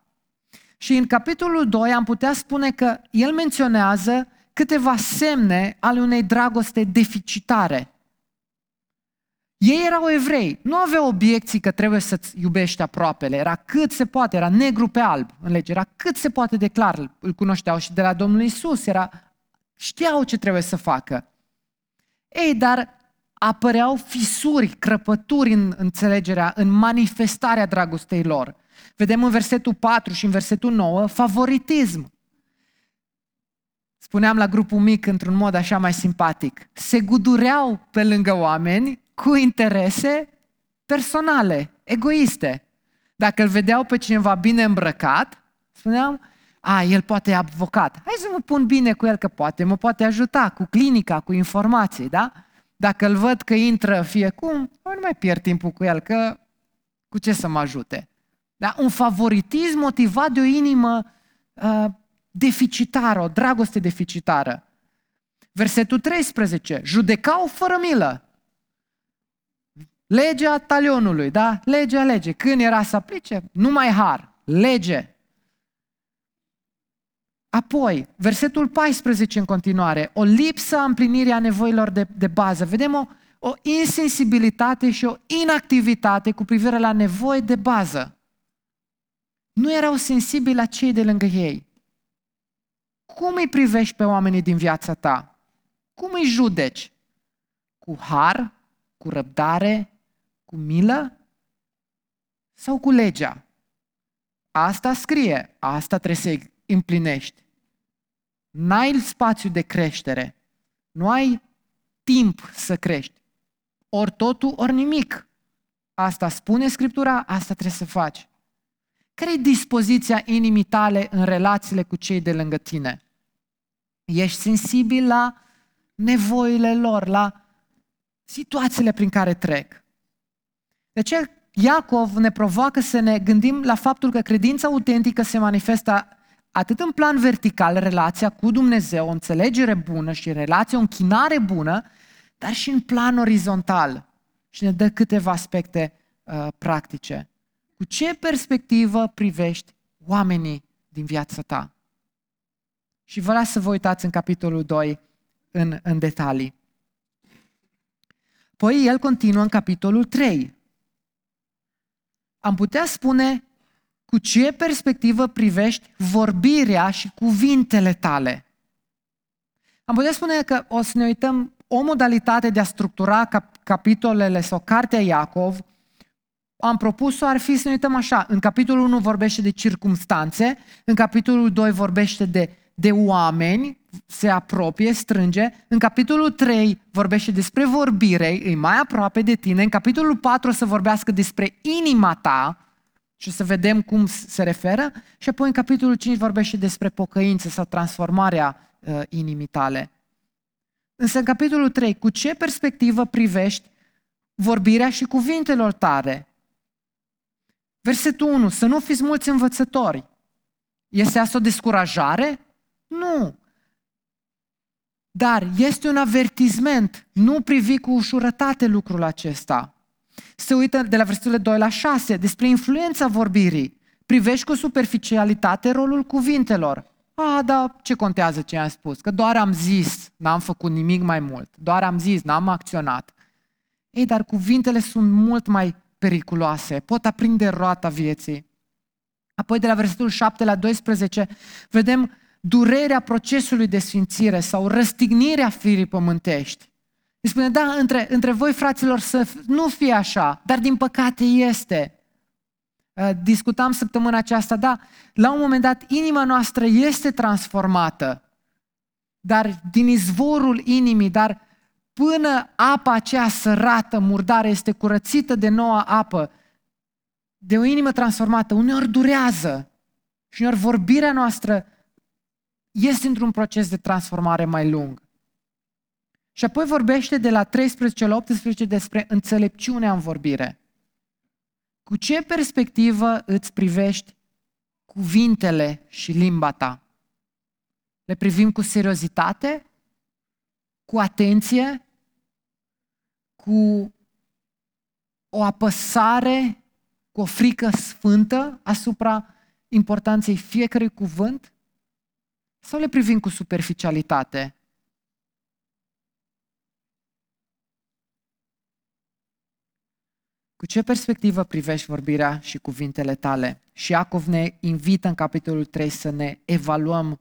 Și în capitolul 2 am putea spune că el menționează câteva semne ale unei dragoste deficitare. Ei erau evrei, nu aveau obiecții că trebuie să-ți iubești aproapele, era cât se poate, era negru pe alb în lege, era cât se poate de clar, îl cunoșteau și de la Domnul Isus, era, știau ce trebuie să facă. Ei, dar apăreau fisuri, crăpături în înțelegerea, în manifestarea dragostei lor. Vedem în versetul 4 și în versetul 9 favoritism. Spuneam la grupul mic într-un mod așa mai simpatic. Se gudureau pe lângă oameni cu interese personale, egoiste. Dacă îl vedeau pe cineva bine îmbrăcat, spuneam, a, el poate e avocat. Hai să mă pun bine cu el, că poate mă poate ajuta cu clinica, cu informații, da? Dacă îl văd că intră fie cum, nu mai pierd timpul cu el, că cu ce să mă ajute? Da? Un favoritism motivat de o inimă uh, deficitară, o dragoste deficitară. Versetul 13. Judecau fără milă. Legea talionului, da? Legea, lege. Când era să aplice? Nu mai har. Lege. Apoi, versetul 14 în continuare, o lipsă a împlinirii a nevoilor de, de bază. Vedem o, o insensibilitate și o inactivitate cu privire la nevoi de bază. Nu erau sensibili la cei de lângă ei. Cum îi privești pe oamenii din viața ta? Cum îi judeci? Cu har? Cu răbdare? Cu milă? Sau cu legea? Asta scrie, asta trebuie să împlinești. N-ai spațiu de creștere. Nu ai timp să crești. Ori totul, ori nimic. Asta spune Scriptura, asta trebuie să faci. Care e dispoziția inimii tale în relațiile cu cei de lângă tine? Ești sensibil la nevoile lor, la situațiile prin care trec. De ce Iacov ne provoacă să ne gândim la faptul că credința autentică se manifestă atât în plan vertical, relația cu Dumnezeu, o înțelegere bună și relația, o închinare bună, dar și în plan orizontal. Și ne dă câteva aspecte uh, practice. Cu ce perspectivă privești oamenii din viața ta? Și vă las să vă uitați în capitolul 2 în, în detalii. Păi el continuă în capitolul 3. Am putea spune cu ce perspectivă privești vorbirea și cuvintele tale. Am putea spune că o să ne uităm o modalitate de a structura cap- capitolele sau cartea Iacov am propus-o ar fi să ne uităm așa. În capitolul 1 vorbește de circumstanțe, în capitolul 2 vorbește de, de oameni, se apropie, strânge. În capitolul 3 vorbește despre vorbire, e mai aproape de tine. În capitolul 4 o să vorbească despre inima ta și să vedem cum se referă. Și apoi în capitolul 5 vorbește despre pocăință sau transformarea uh, inimii tale. Însă în capitolul 3, cu ce perspectivă privești vorbirea și cuvintelor tale? Versetul 1, să nu fiți mulți învățători. Este asta o descurajare? Nu. Dar este un avertisment. Nu privi cu ușurătate lucrul acesta. Se uită de la versetul 2 la 6 despre influența vorbirii. Privești cu superficialitate rolul cuvintelor. A, da, ce contează ce am spus? Că doar am zis, n-am făcut nimic mai mult. Doar am zis, n-am acționat. Ei, dar cuvintele sunt mult mai periculoase, pot aprinde roata vieții. Apoi de la versetul 7 la 12 vedem durerea procesului de sfințire sau răstignirea firii pământești. Îi spune, da, între, între voi, fraților, să nu fie așa, dar din păcate este. Uh, discutam săptămâna aceasta, da, la un moment dat inima noastră este transformată, dar din izvorul inimii, dar până apa aceea sărată, murdară, este curățită de noua apă, de o inimă transformată, uneori durează și uneori vorbirea noastră este într-un proces de transformare mai lung. Și apoi vorbește de la 13 la 18 despre înțelepciunea în vorbire. Cu ce perspectivă îți privești cuvintele și limba ta? Le privim cu seriozitate? Cu atenție? Cu o apăsare, cu o frică sfântă asupra importanței fiecărui cuvânt? Sau le privim cu superficialitate? Cu ce perspectivă privești vorbirea și cuvintele tale? Și Iacov ne invită în capitolul 3 să ne evaluăm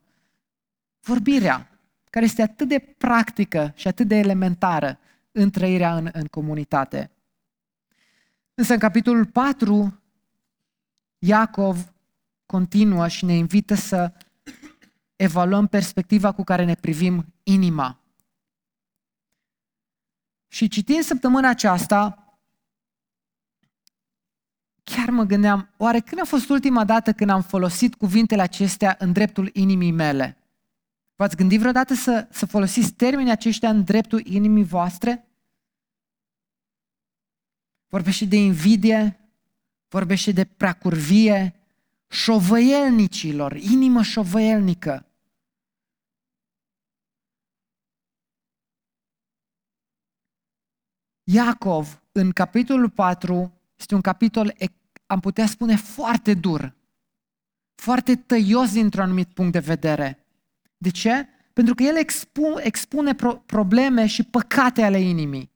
vorbirea, care este atât de practică și atât de elementară în trăirea în, în comunitate. Însă în capitolul 4, Iacov continuă și ne invită să evaluăm perspectiva cu care ne privim inima. Și citind săptămâna aceasta, chiar mă gândeam, oare când a fost ultima dată când am folosit cuvintele acestea în dreptul inimii mele? V-ați gândit vreodată să, să folosiți termenii aceștia în dreptul inimii voastre? Vorbește de invidie, vorbește de preacurvie, șovăielnicilor, inimă șovăielnică. Iacov, în capitolul 4, este un capitol, am putea spune, foarte dur, foarte tăios dintr-un anumit punct de vedere. De ce? Pentru că el expune, expune pro- probleme și păcate ale inimii.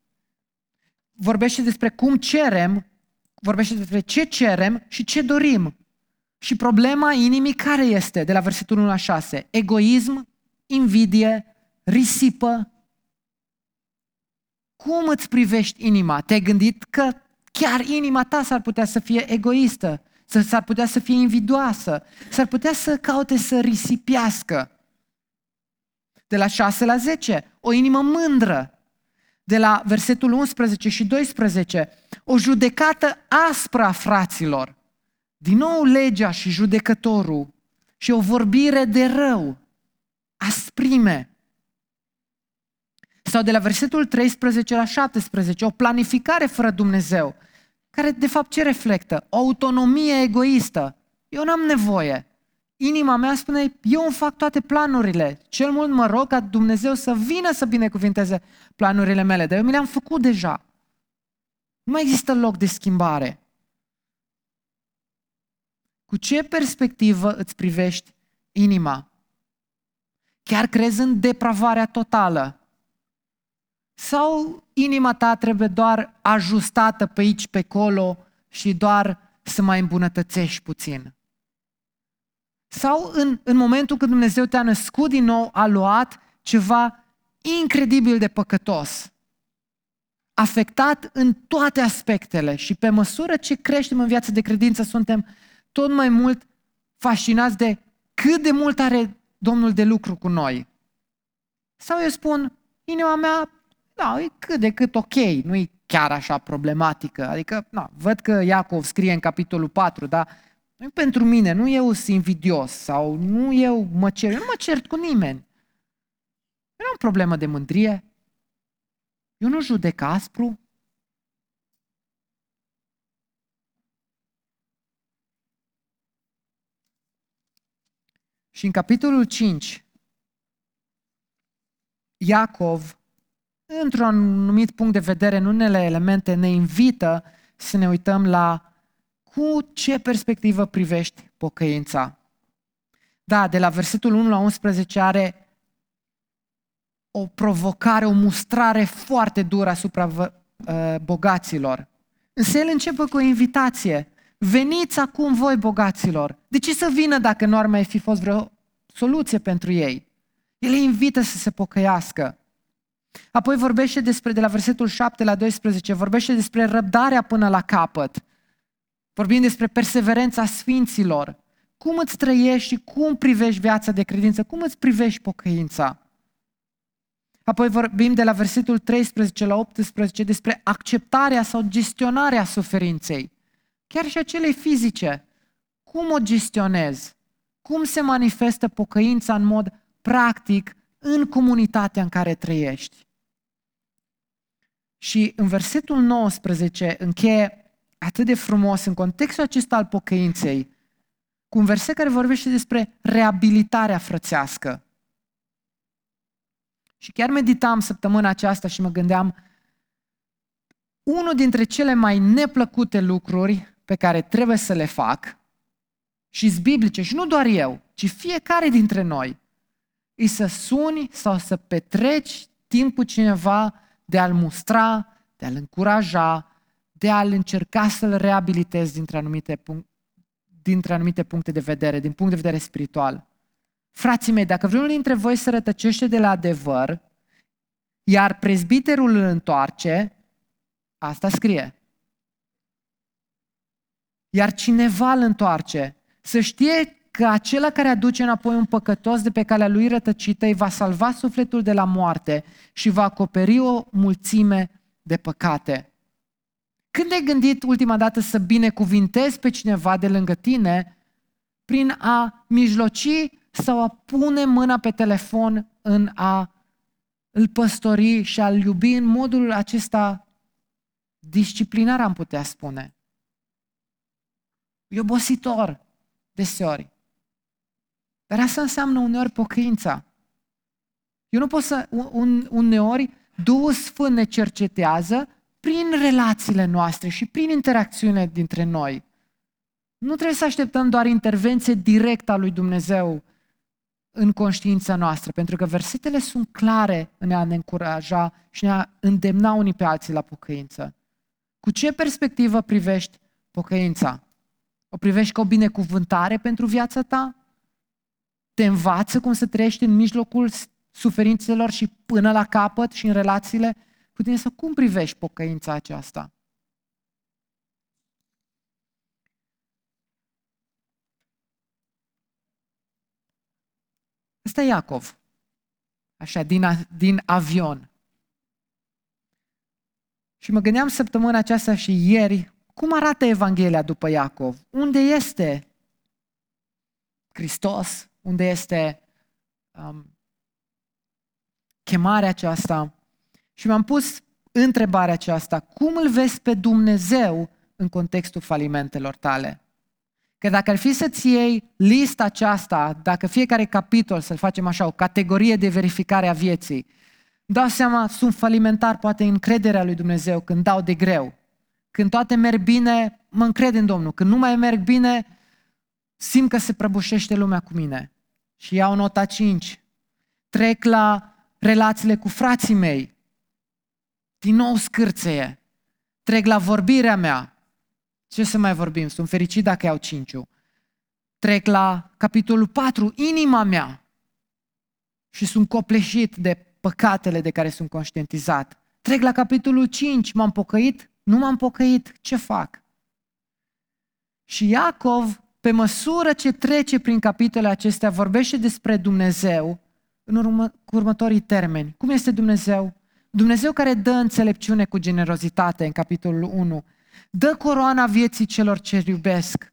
Vorbește despre cum cerem, vorbește despre ce cerem și ce dorim. Și problema inimii care este? De la versetul 1 la 6. Egoism, invidie, risipă. Cum îți privești inima? Te-ai gândit că chiar inima ta s-ar putea să fie egoistă, s-ar putea să fie invidioasă, s-ar putea să caute să risipiască. De la 6 la 10, o inimă mândră. De la versetul 11 și 12, o judecată aspră a fraților. Din nou legea și judecătorul și o vorbire de rău, asprime. Sau de la versetul 13 la 17, o planificare fără Dumnezeu, care de fapt ce reflectă? O autonomie egoistă. Eu n-am nevoie. Inima mea spune, eu îmi fac toate planurile. Cel mult mă rog ca Dumnezeu să vină să binecuvinteze planurile mele, dar eu mi le-am făcut deja. Nu mai există loc de schimbare. Cu ce perspectivă îți privești inima? Chiar crezi în depravarea totală? Sau inima ta trebuie doar ajustată pe aici, pe acolo și doar să mai îmbunătățești puțin? Sau în, în momentul când Dumnezeu te-a născut din nou, a luat ceva incredibil de păcătos, afectat în toate aspectele și pe măsură ce creștem în viața de credință, suntem tot mai mult fascinați de cât de mult are Domnul de lucru cu noi. Sau eu spun, inima mea, da, e cât de cât ok, nu e chiar așa problematică. Adică, na, văd că Iacov scrie în capitolul 4, dar nu pentru mine, nu eu sunt invidios sau nu eu mă cer, eu nu mă cert cu nimeni. Eu nu am problemă de mândrie. Eu nu judec aspru. Și în capitolul 5, Iacov, într-un anumit punct de vedere, în unele elemente, ne invită să ne uităm la cu ce perspectivă privești pocăința. da, de la versetul 1 la 11 are o provocare, o mustrare foarte dură asupra uh, bogaților. Însă el începe cu o invitație. Veniți acum voi, bogaților. De ce să vină dacă nu ar mai fi fost vreo soluție pentru ei? El îi invită să se pocăiască. Apoi vorbește despre, de la versetul 7 la 12, vorbește despre răbdarea până la capăt. Vorbim despre perseverența sfinților. Cum îți trăiești și cum privești viața de credință? Cum îți privești pocăința? Apoi vorbim de la versetul 13 la 18 despre acceptarea sau gestionarea suferinței. Chiar și acelei fizice. Cum o gestionezi? Cum se manifestă pocăința în mod practic în comunitatea în care trăiești? Și în versetul 19 încheie atât de frumos în contextul acesta al pocăinței, cu un verset care vorbește despre reabilitarea frățească. Și chiar meditam săptămâna aceasta și mă gândeam, unul dintre cele mai neplăcute lucruri pe care trebuie să le fac, și biblice, și nu doar eu, ci fiecare dintre noi, e să suni sau să petreci timp cu cineva de a-l mustra, de a-l încuraja, de a-l încerca să-l reabilitezi dintre anumite, punct, dintre anumite puncte de vedere, din punct de vedere spiritual. Frații mei, dacă vreunul dintre voi se rătăcește de la adevăr, iar prezbiterul îl întoarce, asta scrie. Iar cineva îl întoarce, să știe că acela care aduce înapoi un păcătos de pe calea lui rătăcită îi va salva sufletul de la moarte și va acoperi o mulțime de păcate. Când ai gândit ultima dată să binecuvintezi pe cineva de lângă tine prin a mijloci sau a pune mâna pe telefon în a îl păstori și a-l iubi în modul acesta disciplinar, am putea spune. E obositor deseori. Dar asta înseamnă uneori pocăința. Eu nu pot să, un, uneori, Duhul Sfânt ne cercetează prin relațiile noastre și prin interacțiune dintre noi. Nu trebuie să așteptăm doar intervenție directă a lui Dumnezeu în conștiința noastră, pentru că versetele sunt clare în a ne încuraja și ne a îndemna unii pe alții la pocăință. Cu ce perspectivă privești pocăința? O privești ca o binecuvântare pentru viața ta? Te învață cum să trăiești în mijlocul suferințelor și până la capăt și în relațiile cu tine? Sau cum privești pocăința aceasta? Ăsta e Iacov. Așa, din, din avion. Și mă gândeam săptămâna aceasta și ieri, cum arată Evanghelia după Iacov? Unde este Hristos? Unde este um, chemarea aceasta? Și mi-am pus întrebarea aceasta, cum îl vezi pe Dumnezeu în contextul falimentelor tale? Că dacă ar fi să-ți iei lista aceasta, dacă fiecare capitol să-l facem așa, o categorie de verificare a vieții, dau seama, sunt falimentar poate încrederea lui Dumnezeu când dau de greu. Când toate merg bine, mă încred în Domnul. Când nu mai merg bine, simt că se prăbușește lumea cu mine. Și iau nota 5. Trec la relațiile cu frații mei. Din nou scârțeie. Trec la vorbirea mea. Ce să mai vorbim? Sunt fericit dacă iau cinciu. Trec la capitolul 4, inima mea. Și sunt copleșit de păcatele de care sunt conștientizat. Trec la capitolul 5, m-am pocăit? Nu m-am pocăit, ce fac? Și Iacov, pe măsură ce trece prin capitolele acestea, vorbește despre Dumnezeu în urmă, cu următorii termeni. Cum este Dumnezeu? Dumnezeu care dă înțelepciune cu generozitate în capitolul 1 dă coroana vieții celor ce iubesc.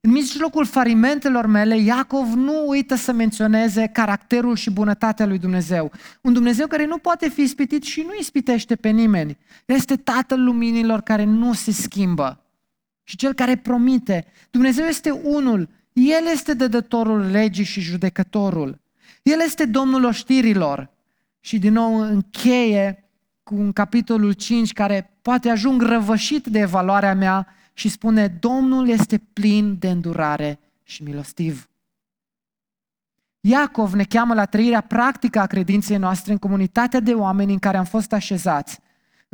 În mijlocul farimentelor mele, Iacov nu uită să menționeze caracterul și bunătatea lui Dumnezeu. Un Dumnezeu care nu poate fi ispitit și nu ispitește pe nimeni. Este Tatăl luminilor care nu se schimbă. Și cel care promite. Dumnezeu este unul. El este dădătorul legii și judecătorul. El este Domnul oștirilor. Și din nou încheie cu un capitolul 5 care poate ajung răvășit de evaluarea mea și spune Domnul este plin de îndurare și milostiv. Iacov ne cheamă la trăirea practică a credinței noastre în comunitatea de oameni în care am fost așezați.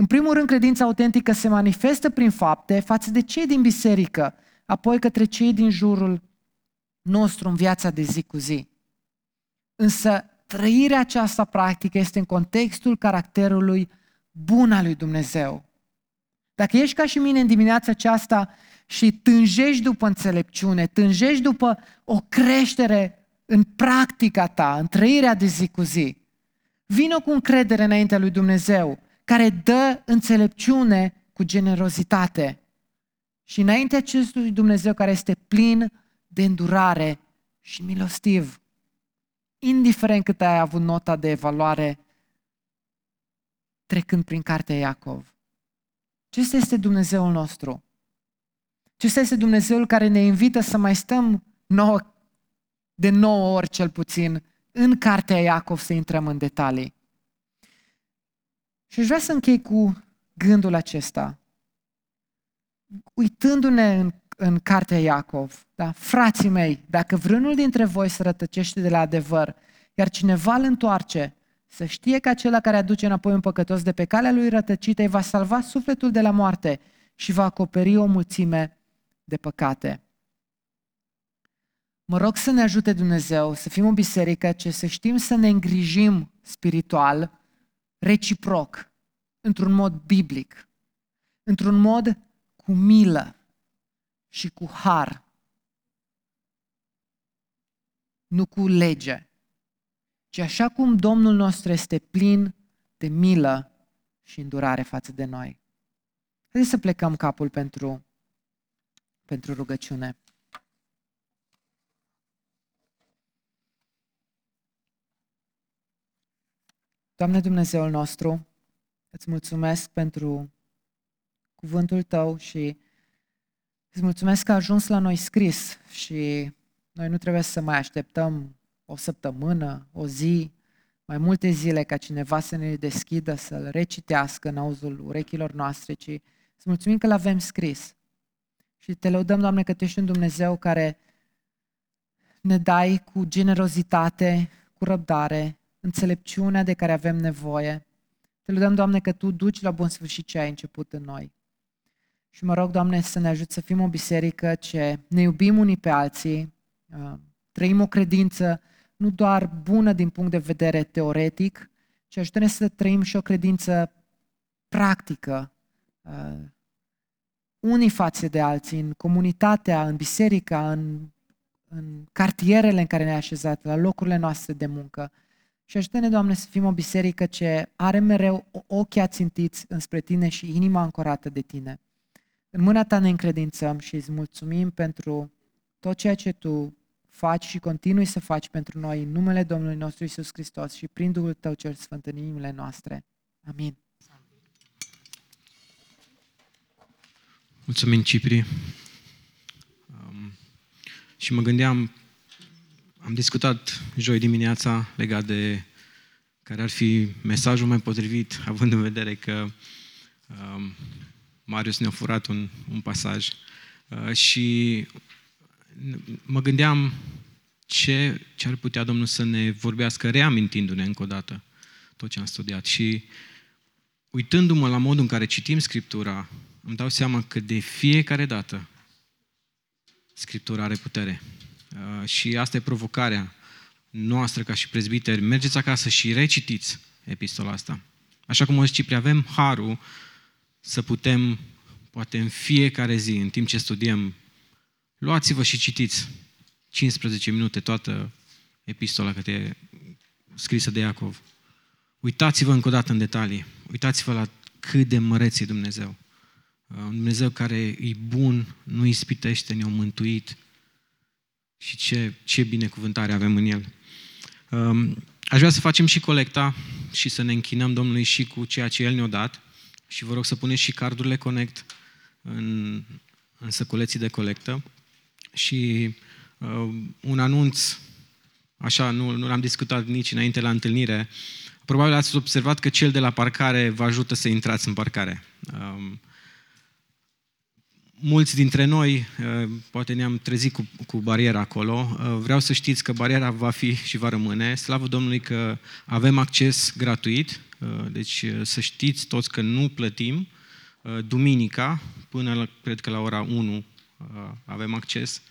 În primul rând, credința autentică se manifestă prin fapte față de cei din biserică, apoi către cei din jurul nostru în viața de zi cu zi. Însă, trăirea aceasta practică este în contextul caracterului bun al lui Dumnezeu. Dacă ești ca și mine în dimineața aceasta și tânjești după înțelepciune, tânjești după o creștere în practica ta, în trăirea de zi cu zi, vină cu încredere înaintea lui Dumnezeu, care dă înțelepciune cu generozitate. Și înaintea acestui Dumnezeu care este plin de îndurare și milostiv. Indiferent cât ai avut nota de evaluare trecând prin cartea Iacov. Acesta este Dumnezeul nostru. Acesta este Dumnezeul care ne invită să mai stăm nouă, de nouă ori cel puțin în cartea Iacov să intrăm în detalii. Și aș vrea să închei cu gândul acesta. Uitându-ne în, în cartea Iacov, da? frații mei, dacă vreunul dintre voi se rătăcește de la adevăr, iar cineva îl întoarce, să știe că acela care aduce înapoi un păcătos de pe calea lui rătăcită îi va salva sufletul de la moarte și va acoperi o mulțime de păcate. Mă rog să ne ajute Dumnezeu să fim o biserică ce să știm să ne îngrijim spiritual, reciproc, într-un mod biblic, într-un mod cu milă și cu har, nu cu lege ci așa cum Domnul nostru este plin de milă și îndurare față de noi. Haideți să plecăm capul pentru, pentru rugăciune. Doamne Dumnezeul nostru, îți mulțumesc pentru cuvântul Tău și îți mulțumesc că a ajuns la noi scris și noi nu trebuie să mai așteptăm o săptămână, o zi, mai multe zile ca cineva să ne deschidă, să-l recitească în auzul urechilor noastre, ci să mulțumim că l-avem scris. Și te lăudăm, Doamne, că Tu ești un Dumnezeu care ne dai cu generozitate, cu răbdare, înțelepciunea de care avem nevoie. Te lăudăm, Doamne, că Tu duci la bun sfârșit ce ai început în noi. Și mă rog, Doamne, să ne ajut să fim o biserică ce ne iubim unii pe alții, uh, trăim o credință nu doar bună din punct de vedere teoretic, ci ajută-ne să trăim și o credință practică, uh, unii față de alții, în comunitatea, în biserica, în, în cartierele în care ne-ai așezat, la locurile noastre de muncă. Și ajută-ne, Doamne, să fim o biserică ce are mereu ochii ațintiți înspre Tine și inima ancorată de Tine. În mâna Ta ne încredințăm și îți mulțumim pentru tot ceea ce Tu faci și continui să faci pentru noi în numele Domnului nostru Isus Hristos și prin Duhul Tău cel Sfânt în inimile noastre. Amin. Mulțumim, Cipri. Um, și mă gândeam, am discutat joi dimineața legat de care ar fi mesajul mai potrivit, având în vedere că um, Marius ne-a furat un, un pasaj. Uh, și mă gândeam ce, ce ar putea Domnul să ne vorbească reamintindu-ne încă o dată tot ce am studiat. Și uitându-mă la modul în care citim Scriptura, îmi dau seama că de fiecare dată Scriptura are putere. Uh, și asta e provocarea noastră ca și prezbiteri. Mergeți acasă și recitiți epistola asta. Așa cum o Cipri, avem harul să putem, poate în fiecare zi, în timp ce studiem Luați-vă și citiți 15 minute toată epistola cât e scrisă de Iacov. Uitați-vă încă o dată în detalii. Uitați-vă la cât de măreț e Dumnezeu. Uh, un Dumnezeu care e bun, nu ispitește, ne-a mântuit și ce, ce binecuvântare avem în El. Um, aș vrea să facem și colecta și să ne închinăm Domnului și cu ceea ce El ne-a dat și vă rog să puneți și cardurile Connect în, în săculeții de colectă. Și uh, un anunț, așa, nu, nu l-am discutat nici înainte la întâlnire, probabil ați observat că cel de la parcare vă ajută să intrați în parcare. Um, mulți dintre noi, uh, poate ne-am trezit cu, cu bariera acolo. Uh, vreau să știți că bariera va fi și va rămâne. Slavă Domnului că avem acces gratuit, uh, deci să știți toți că nu plătim. Duminica, până la, cred că la ora 1 avem acces,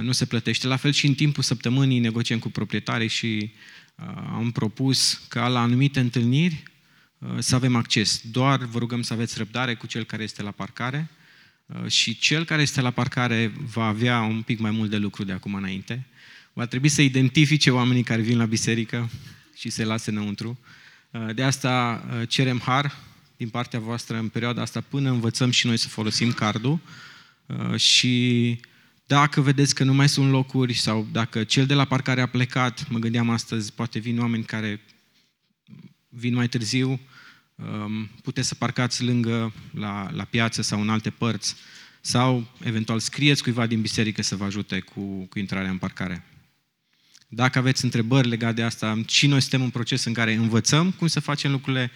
nu se plătește. La fel și în timpul săptămânii negociem cu proprietarii și am propus ca la anumite întâlniri să avem acces. Doar vă rugăm să aveți răbdare cu cel care este la parcare, Uh, și cel care este la parcare va avea un pic mai mult de lucru de acum înainte. Va trebui să identifice oamenii care vin la biserică și se lase înăuntru. Uh, de asta uh, cerem har din partea voastră în perioada asta până învățăm și noi să folosim cardul și dacă vedeți că nu mai sunt locuri sau dacă cel de la parcare a plecat, mă gândeam astăzi, poate vin oameni care vin mai târziu, Um, puteți să parcați lângă la, la piață sau în alte părți sau eventual scrieți cuiva din biserică să vă ajute cu, cu intrarea în parcare. Dacă aveți întrebări legate de asta, și noi suntem în proces în care învățăm cum să facem lucrurile,